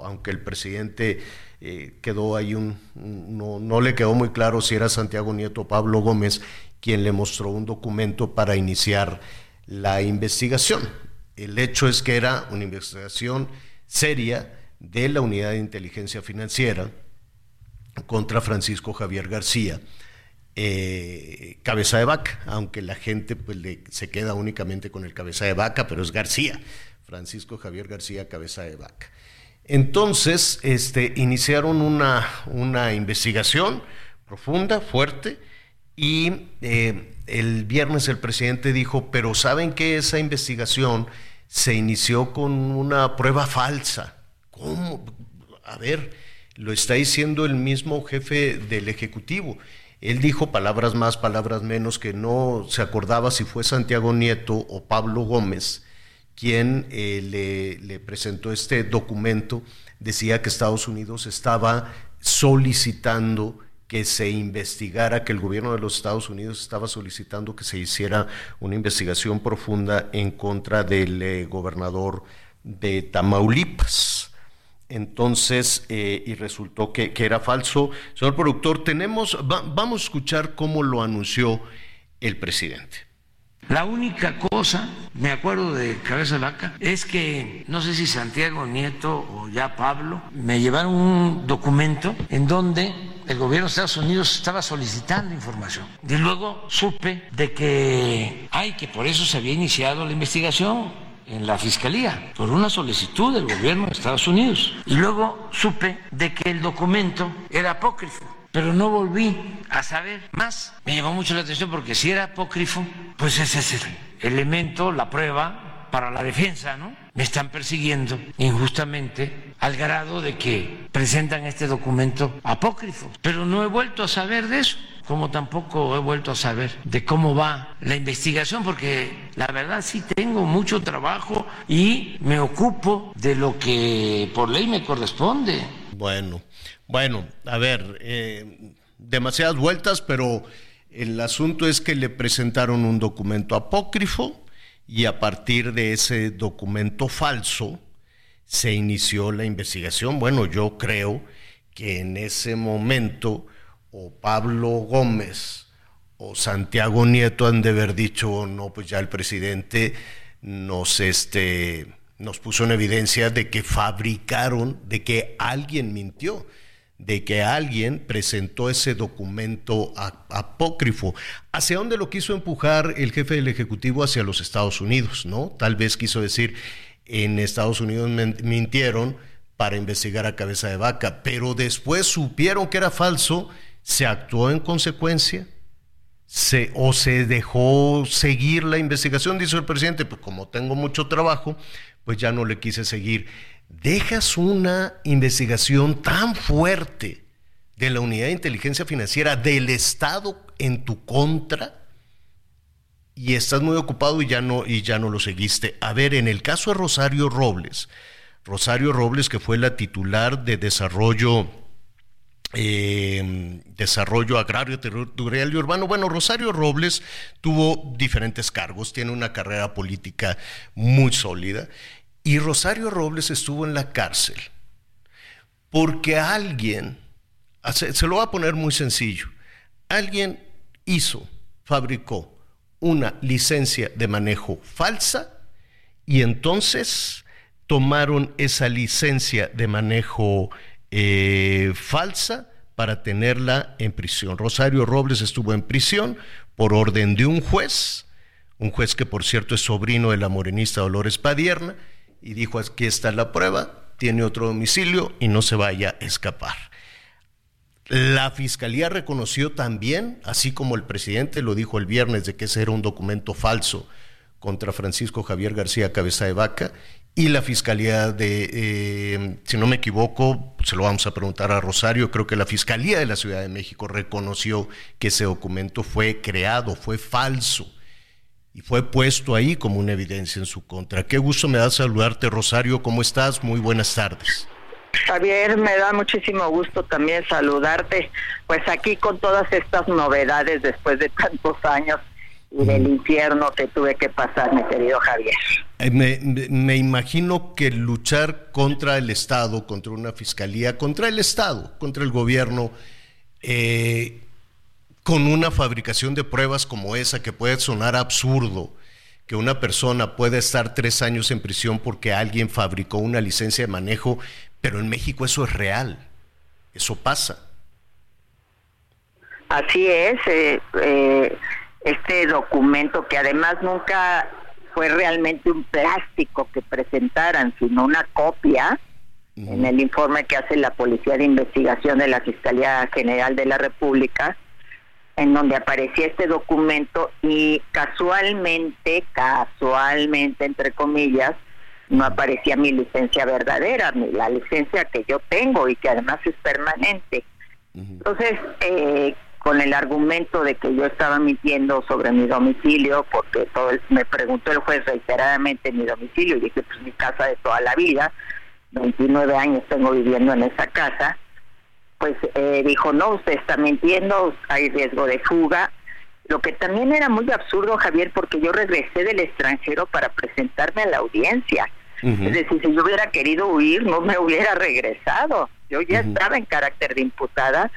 aunque el presidente eh, quedó ahí un, no, no le quedó muy claro si era Santiago Nieto o Pablo Gómez quien le mostró un documento para iniciar la investigación. El hecho es que era una investigación seria de la Unidad de Inteligencia Financiera contra Francisco Javier García, eh, cabeza de vaca, aunque la gente pues, se queda únicamente con el cabeza de vaca, pero es García, Francisco Javier García, cabeza de vaca. Entonces, este, iniciaron una, una investigación profunda, fuerte, y eh, el viernes el presidente dijo, pero ¿saben que esa investigación se inició con una prueba falsa. ¿Cómo? A ver, lo está diciendo el mismo jefe del Ejecutivo. Él dijo palabras más, palabras menos, que no se acordaba si fue Santiago Nieto o Pablo Gómez quien eh, le, le presentó este documento. Decía que Estados Unidos estaba solicitando que se investigara, que el gobierno de los Estados Unidos estaba solicitando que se hiciera una investigación profunda en contra del eh, gobernador de Tamaulipas. Entonces, eh, y resultó que, era falso. Señor productor, tenemos, vamos a escuchar cómo lo anunció el presidente. La única cosa, me acuerdo de Cabeza Vaca, es que no sé si Santiago Nieto o ya Pablo me llevaron un documento en donde el gobierno de Estados Unidos estaba solicitando información. Y luego supe de que hay que por eso se había iniciado la investigación en la fiscalía por una solicitud del gobierno de Estados Unidos. Y luego supe de que el documento era apócrifo, pero no volví a saber más. Me llamó mucho la atención porque si era apócrifo, pues ese es el elemento, la prueba para la defensa, ¿no? Me están persiguiendo injustamente al grado de que presentan este documento apócrifo. Pero no he vuelto a saber de eso, como tampoco he vuelto a saber de cómo va la investigación, porque la verdad sí tengo mucho trabajo y me ocupo de lo que por ley me corresponde. Bueno, bueno, a ver, eh, demasiadas vueltas, pero el asunto es que le presentaron un documento apócrifo y a partir de ese documento falso, se inició la investigación. Bueno, yo creo que en ese momento o Pablo Gómez o Santiago Nieto han de haber dicho, no, pues ya el presidente nos, este, nos puso en evidencia de que fabricaron, de que alguien mintió de que alguien presentó ese documento apócrifo. ¿Hacia dónde lo quiso empujar el jefe del Ejecutivo? Hacia los Estados Unidos, ¿no? Tal vez quiso decir, en Estados Unidos mintieron para investigar a cabeza de vaca, pero después supieron que era falso, se actuó en consecuencia. Se, o se dejó seguir la investigación, dice el presidente, pues como tengo mucho trabajo, pues ya no le quise seguir. Dejas una investigación tan fuerte de la Unidad de Inteligencia Financiera del Estado en tu contra, y estás muy ocupado y ya no y ya no lo seguiste. A ver, en el caso de Rosario Robles, Rosario Robles que fue la titular de desarrollo eh, desarrollo agrario, territorial y urbano. Bueno, Rosario Robles tuvo diferentes cargos, tiene una carrera política muy sólida y Rosario Robles estuvo en la cárcel porque alguien, se lo voy a poner muy sencillo, alguien hizo, fabricó una licencia de manejo falsa y entonces tomaron esa licencia de manejo eh, falsa para tenerla en prisión. Rosario Robles estuvo en prisión por orden de un juez, un juez que por cierto es sobrino de la morenista Dolores Padierna, y dijo, aquí está la prueba, tiene otro domicilio y no se vaya a escapar. La fiscalía reconoció también, así como el presidente lo dijo el viernes, de que ese era un documento falso contra Francisco Javier García Cabeza de Vaca, y la Fiscalía de, eh, si no me equivoco, se lo vamos a preguntar a Rosario, creo que la Fiscalía de la Ciudad de México reconoció que ese documento fue creado, fue falso y fue puesto ahí como una evidencia en su contra. Qué gusto me da saludarte, Rosario, ¿cómo estás? Muy buenas tardes. Javier, me da muchísimo gusto también saludarte, pues aquí con todas estas novedades después de tantos años y del infierno que tuve que pasar, mi querido Javier. Eh, me, imagino que luchar contra el Estado, contra una fiscalía, contra el Estado, contra el gobierno, eh, con una fabricación de pruebas como esa, que puede sonar absurdo, que una persona pueda estar tres años en prisión porque alguien fabricó una licencia de manejo, pero en México eso es real, eso pasa. Así es. Eh, eh este documento que además nunca fue realmente un plástico que presentaran, sino una copia en el informe que hace la Policía de Investigación de la Fiscalía General de la República, en donde aparecía este documento y casualmente, casualmente, entre comillas, no aparecía mi licencia verdadera, la licencia que yo tengo y que además es permanente. Entonces, eh, con el argumento de que yo estaba mintiendo sobre mi domicilio, porque todo me preguntó el juez reiteradamente mi domicilio y dije, pues mi casa de toda la vida, 29 años tengo viviendo en esa casa, pues eh, dijo, no, usted está mintiendo, hay riesgo de fuga. Lo que también era muy absurdo, Javier, porque yo regresé del extranjero para presentarme a la audiencia. Es decir, si yo hubiera querido huir, no me hubiera regresado. Yo ya estaba en carácter de imputada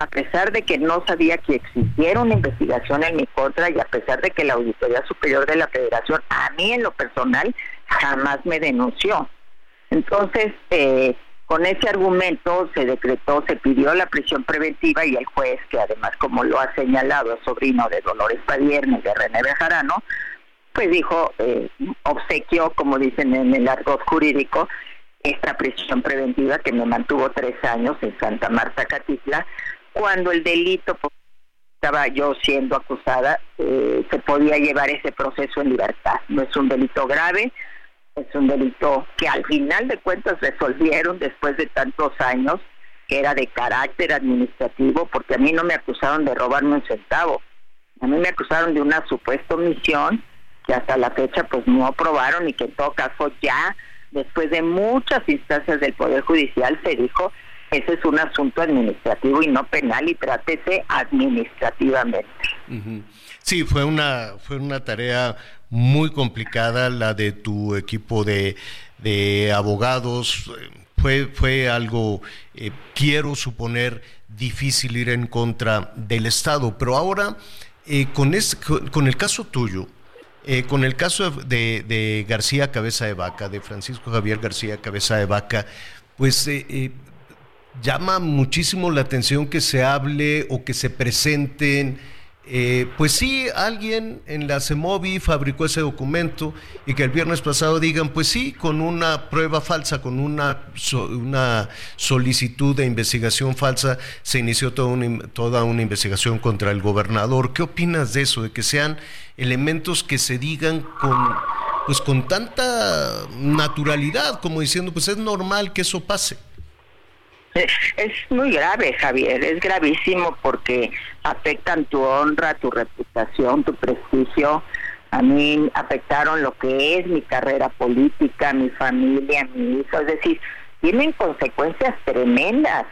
a pesar de que no sabía que existiera una investigación en mi contra y a pesar de que la Auditoría Superior de la Federación, a mí en lo personal, jamás me denunció. Entonces, eh, con ese argumento se decretó, se pidió la prisión preventiva y el juez, que además, como lo ha señalado, es sobrino de Dolores Padierna y de René Bejarano, pues dijo, eh, obsequió, como dicen en el argot jurídico, esta prisión preventiva que me mantuvo tres años en Santa Marta, Catitla, cuando el delito estaba yo siendo acusada, eh, se podía llevar ese proceso en libertad. No es un delito grave, es un delito que al final de cuentas resolvieron después de tantos años, que era de carácter administrativo, porque a mí no me acusaron de robarme un centavo. A mí me acusaron de una supuesta omisión que hasta la fecha pues no aprobaron y que en todo caso ya después de muchas instancias del Poder Judicial se dijo ese es un asunto administrativo y no penal y trátese administrativamente. Sí, fue una, fue una tarea muy complicada la de tu equipo de, abogados. Fue, fue algo, eh, quiero suponer, difícil ir en contra del Estado. Pero ahora, eh, con, con el caso tuyo, eh, con el caso de, de, García Cabeza de Vaca, de Francisco Javier García Cabeza de Vaca, pues llama muchísimo la atención que se hable o que se presenten. Eh, pues sí, alguien en la CEMOVI fabricó ese documento y que el viernes pasado digan, pues sí, con una prueba falsa, con una, solicitud de investigación falsa, se inició toda una, toda una investigación contra el gobernador. ¿Qué opinas de eso? De que sean elementos que se digan con, pues con tanta naturalidad, como diciendo, pues es normal que eso pase. Es muy grave, Javier, es gravísimo porque afectan tu honra, tu reputación, tu prestigio. A mí afectaron lo que es mi carrera política, mi familia, mi hijo. Es decir, tienen consecuencias tremendas.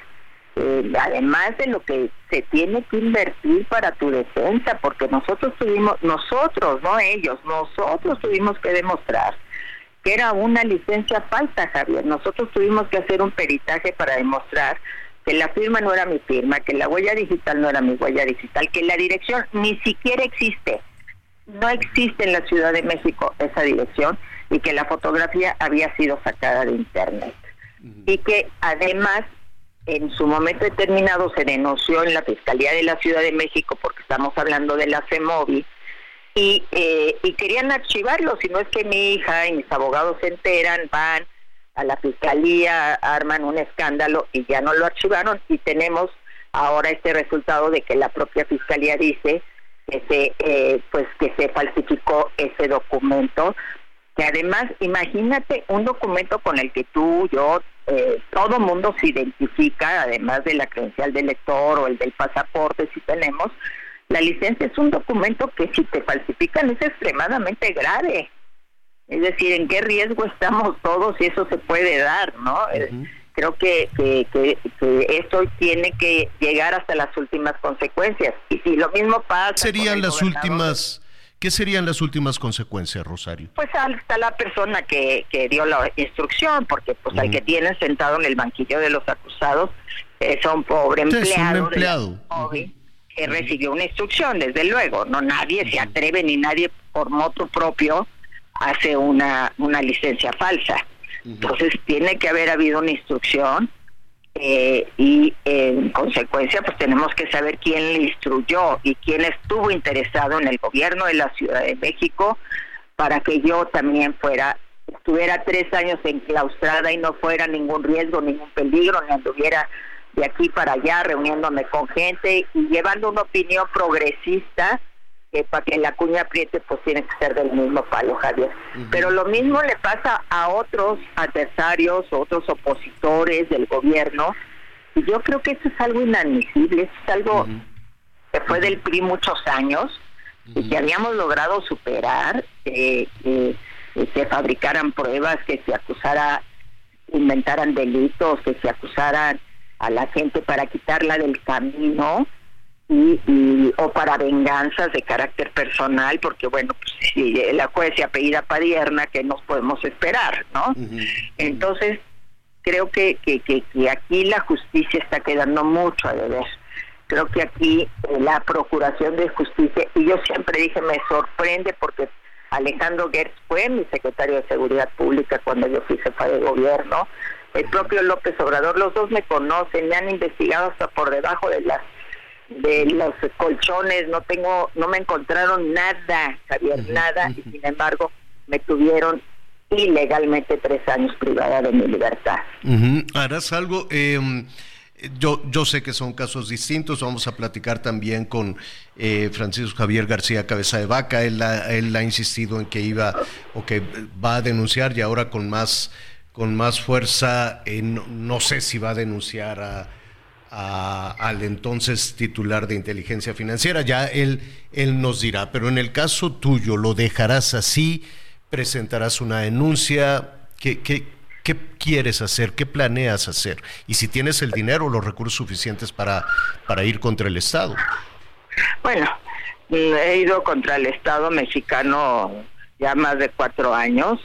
Eh, además de lo que se tiene que invertir para tu defensa, porque nosotros tuvimos, nosotros, no ellos, nosotros tuvimos que demostrar que era una licencia falsa, Javier. Nosotros tuvimos que hacer un peritaje para demostrar que la firma no era mi firma, que la huella digital no era mi huella digital, que la dirección ni siquiera existe. No existe en la Ciudad de México esa dirección y que la fotografía había sido sacada de internet. Y que además en su momento determinado se denunció en la Fiscalía de la Ciudad de México, porque estamos hablando de la CEMOVI, y, eh, y querían archivarlo, si no es que mi hija y mis abogados se enteran, van a la Fiscalía, arman un escándalo y ya no lo archivaron y tenemos ahora este resultado de que la propia Fiscalía dice que se, eh, pues que se falsificó ese documento que además, imagínate un documento con el que tú, yo, eh, todo mundo se identifica, además de la credencial del lector o el del pasaporte, si tenemos, la licencia es un documento que si te falsifican es extremadamente grave. Es decir, ¿en qué riesgo estamos todos si eso se puede dar, no? Eh, creo que, que, que, tiene que llegar hasta las últimas consecuencias. Y si lo mismo pasa... Serían las últimas ¿Qué serían las últimas consecuencias, Rosario? Pues hasta la persona que, que dio la instrucción, porque pues al que tienen sentado en el banquillo de los acusados es un pobre empleado, es un empleado. Que recibió una instrucción, desde luego. No nadie se atreve ni nadie por moto propio hace una, una licencia falsa. Entonces tiene que haber habido una instrucción eh, y en consecuencia pues tenemos que saber quién le instruyó y quién estuvo interesado en el gobierno de la Ciudad de México para que yo también fuera estuviera tres años enclaustrada y no fuera ningún riesgo, ningún peligro, ni anduviera de aquí para allá reuniéndome con gente y llevando una opinión progresista que para que la cuña apriete pues tiene que ser del mismo palo, Javier. Pero lo mismo le pasa a otros adversarios, otros opositores del gobierno, y yo creo que eso es algo inadmisible, es algo que fue del PRI muchos años y que habíamos logrado superar, que se fabricaran pruebas, que se acusara, inventaran delitos, que se acusaran a la gente para quitarla del camino y, o para venganzas de carácter personal, porque bueno, pues, si la juez se apellida Padierna, que nos podemos esperar, no? Entonces, creo que, que, que, aquí la justicia está quedando mucho a deber. Creo que aquí eh, la Procuración de Justicia, y yo siempre dije, me sorprende porque Alejandro Gertz fue mi secretario de Seguridad Pública cuando yo fui jefa de gobierno, el propio López Obrador, los dos me conocen, me han investigado hasta por debajo de las de los colchones, no tengo, no me encontraron nada, Javier, nada, y sin embargo me tuvieron ilegalmente tres años privada de mi libertad. Harás algo, em, yo, yo sé que son casos distintos, vamos a platicar también con eh, Francisco Javier García Cabeza de Vaca, él, él ha insistido en que iba o que va a denunciar y ahora con más, con más fuerza, eh, no sé si va a denunciar a al entonces titular de inteligencia financiera. Ya él, él nos dirá, pero en el caso tuyo, ¿lo dejarás así? ¿Presentarás una denuncia? ¿Qué, qué, qué quieres hacer? ¿Qué planeas hacer? Y si tienes el dinero o los recursos suficientes para, para ir contra el Estado. Bueno, he ido contra el Estado mexicano ya más de cuatro años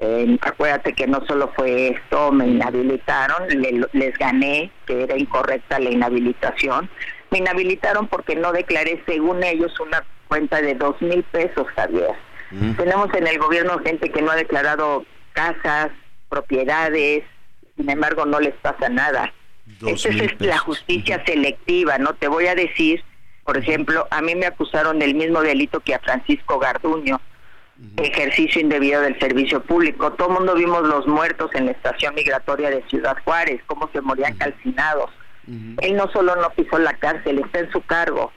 eh, acuérdate que no solo fue esto, me inhabilitaron, les gané, que era incorrecta la inhabilitación. Me inhabilitaron porque no declaré, según ellos, una cuenta de dos mil pesos, Javier. Mm. Tenemos en el gobierno gente que no ha declarado casas, propiedades, sin embargo no les pasa nada. Esa es la justicia selectiva, ¿no? Te voy a decir, por ejemplo, a mí me acusaron del mismo delito que a Francisco Garduño ejercicio indebido del servicio público. Todo el mundo vimos los muertos en la estación migratoria de Ciudad Juárez, cómo se morían calcinados. Él no solo no pisó la cárcel, está en su cargo.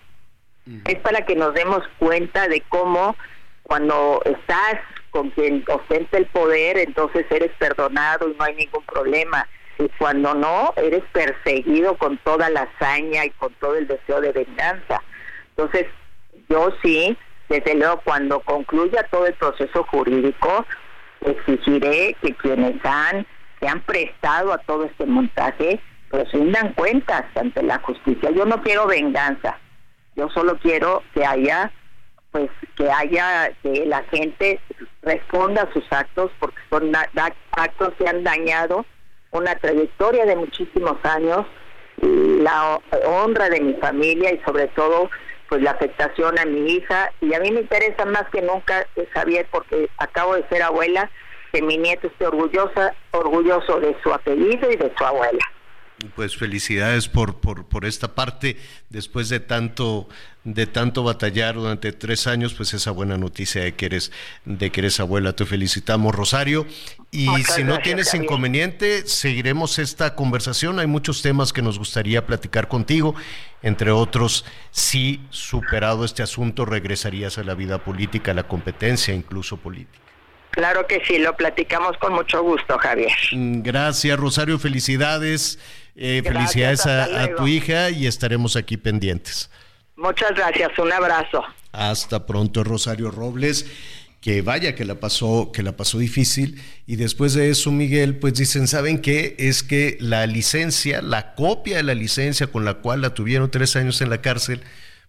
Es para que nos demos cuenta de cómo cuando estás con quien ostenta el poder, entonces eres perdonado y no hay ningún problema. Y cuando no, eres perseguido con toda la hazaña y con todo el deseo de venganza. Entonces, yo sí desde luego, cuando concluya todo el proceso jurídico, exigiré que quienes han, se han prestado a todo este montaje, pues rindan cuentas ante la justicia. Yo no quiero venganza, yo solo quiero que haya, pues que haya, que la gente responda a sus actos, porque son actos que han dañado una trayectoria de muchísimos años, la honra de mi familia y sobre todo pues la afectación a mi hija. Y a mí me interesa más que nunca Javier porque acabo de ser abuela que mi nieto esté orgullosa orgulloso de su apellido y de su abuela pues felicidades por, por, por, esta parte. Después de tanto, de tanto batallar durante tres años, pues esa buena noticia de que eres, de que eres abuela. Te felicitamos, Rosario. Y si no tienes inconveniente, seguiremos esta conversación. Hay muchos temas que nos gustaría platicar contigo. Entre otros, si superado este asunto, regresarías a la vida política, a la competencia, incluso política. Claro que sí, lo platicamos con mucho gusto, Javier. Mm, gracias, Rosario. Felicidades. Eh, felicidades a, tu hija y estaremos aquí pendientes. Muchas gracias, un abrazo. Hasta pronto, Rosario Robles. Que vaya que la pasó, que la pasó difícil. Y después de eso, Miguel, pues dicen, ¿saben qué? Es que la licencia, la copia de la licencia con la cual la tuvieron tres años en la cárcel,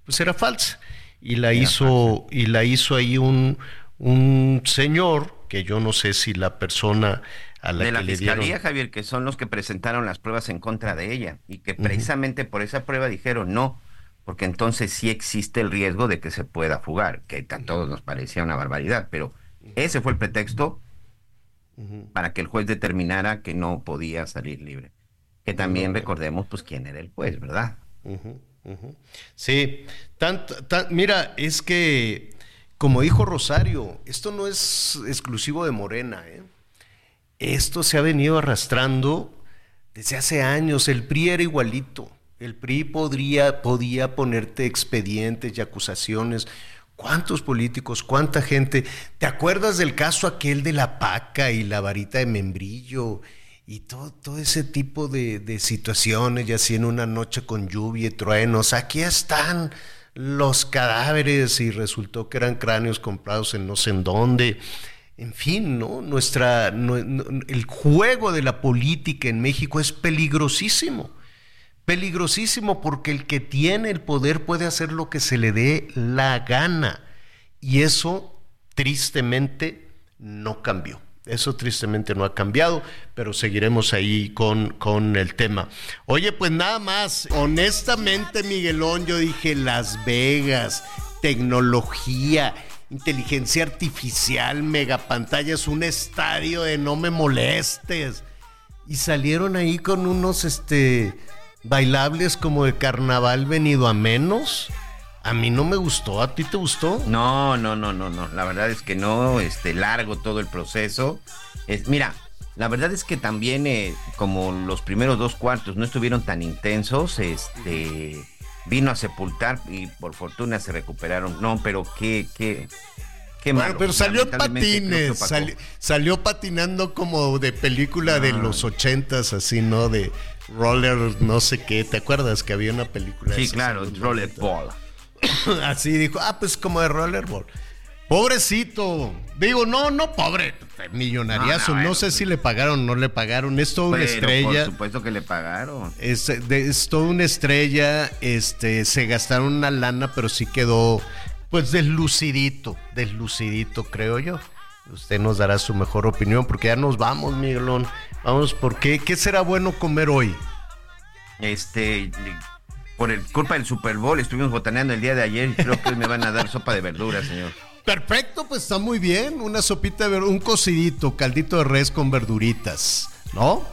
pues era falsa. Y la hizo, y la hizo ahí un, un señor, que yo no sé si la persona de la fiscalía, Javier, que son los que presentaron las pruebas en contra de ella y que precisamente por esa prueba dijeron no, porque entonces sí existe el riesgo de que se pueda fugar, que a todos nos parecía una barbaridad, pero ese fue el pretexto para que el juez determinara que no podía salir libre. Que también recordemos, pues, quién era el juez, ¿verdad? Sí, tanto, mira, es que, como dijo Rosario, esto no es exclusivo de Morena, ¿eh? Esto se ha venido arrastrando desde hace años. El PRI era igualito. El PRI podría, podía ponerte expedientes y acusaciones. ¿Cuántos políticos, cuánta gente? ¿Te acuerdas del caso aquel de la paca y la varita de membrillo? Y todo, todo ese tipo de, de situaciones, y así en una noche con lluvia y truenos. Aquí están los cadáveres y resultó que eran cráneos comprados en no sé en dónde en fin, ¿no? Nuestra, el juego de la política en México es peligrosísimo. Peligrosísimo porque el que tiene el poder puede hacer lo que se le dé la gana. Y eso, tristemente, no cambió. Eso tristemente no ha cambiado, pero seguiremos ahí con, con el tema. Oye, pues nada más, honestamente, Miguelón, yo dije Las Vegas, tecnología inteligencia artificial, megapantallas, un estadio de no me molestes. Y salieron ahí con unos este bailables como de carnaval venido a menos. A mí no me gustó, ¿a ti te gustó? No, no, no, no, no. La verdad es que no, este, largo todo el proceso. Es, mira, la verdad es que también, eh, como los primeros dos cuartos no estuvieron tan intensos, este, vino a sepultar y por fortuna se recuperaron. No, pero qué, qué, qué malo. pero salió patines, salió patinando como de película de ah. los ochentas, así, ¿no? De roller, no sé qué. ¿Te acuerdas que había una película? Sí, claro, rollerball. así dijo, ah, pues como de rollerball. Pobrecito. Digo, no, no, pobre. Millonariazo. No, sé si le pagaron o no le pagaron. Es toda una estrella. Por supuesto que le pagaron. Es, es toda una estrella. Este, se gastaron una lana, pero sí quedó, pues, deslucidito. Deslucidito, creo yo. Usted nos dará su mejor opinión, porque ya nos vamos, Miguelón. Vamos, ¿por qué? ¿Qué será bueno comer hoy? Este, por el culpa del Super Bowl, estuvimos botaneando el día de ayer y creo que hoy me van a dar sopa de verduras, señor. Perfecto, pues está muy bien. Una sopita de un cocidito, caldito de res con verduritas, ¿no?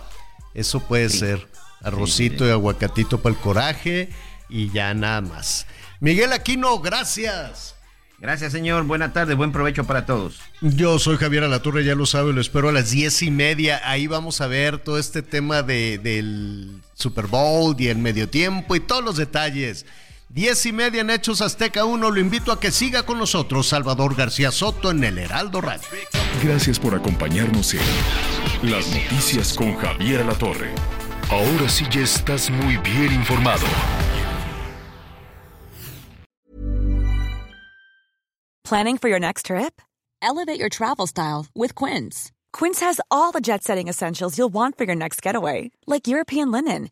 Eso puede ser. Arrocito y aguacatito para el coraje y ya nada más. Miguel Aquino, gracias. Gracias, señor. Buena tarde, buen provecho para todos. Yo soy Javier Alatorre, ya lo sabe, lo espero a las diez y media. Ahí vamos a ver todo este tema de, del Super Bowl y el medio tiempo y todos los detalles. Diez y media en Hechos Azteca 1. Lo invito a que siga con nosotros Salvador García Soto en el Heraldo Radio. Gracias por acompañarnos en Las Noticias con Javier La Torre. Ahora sí ya estás muy bien informado. ¿Planning for your next trip? Elevate your travel style with Quince. Quince has all the jet setting essentials you'll want for your next getaway, like European linen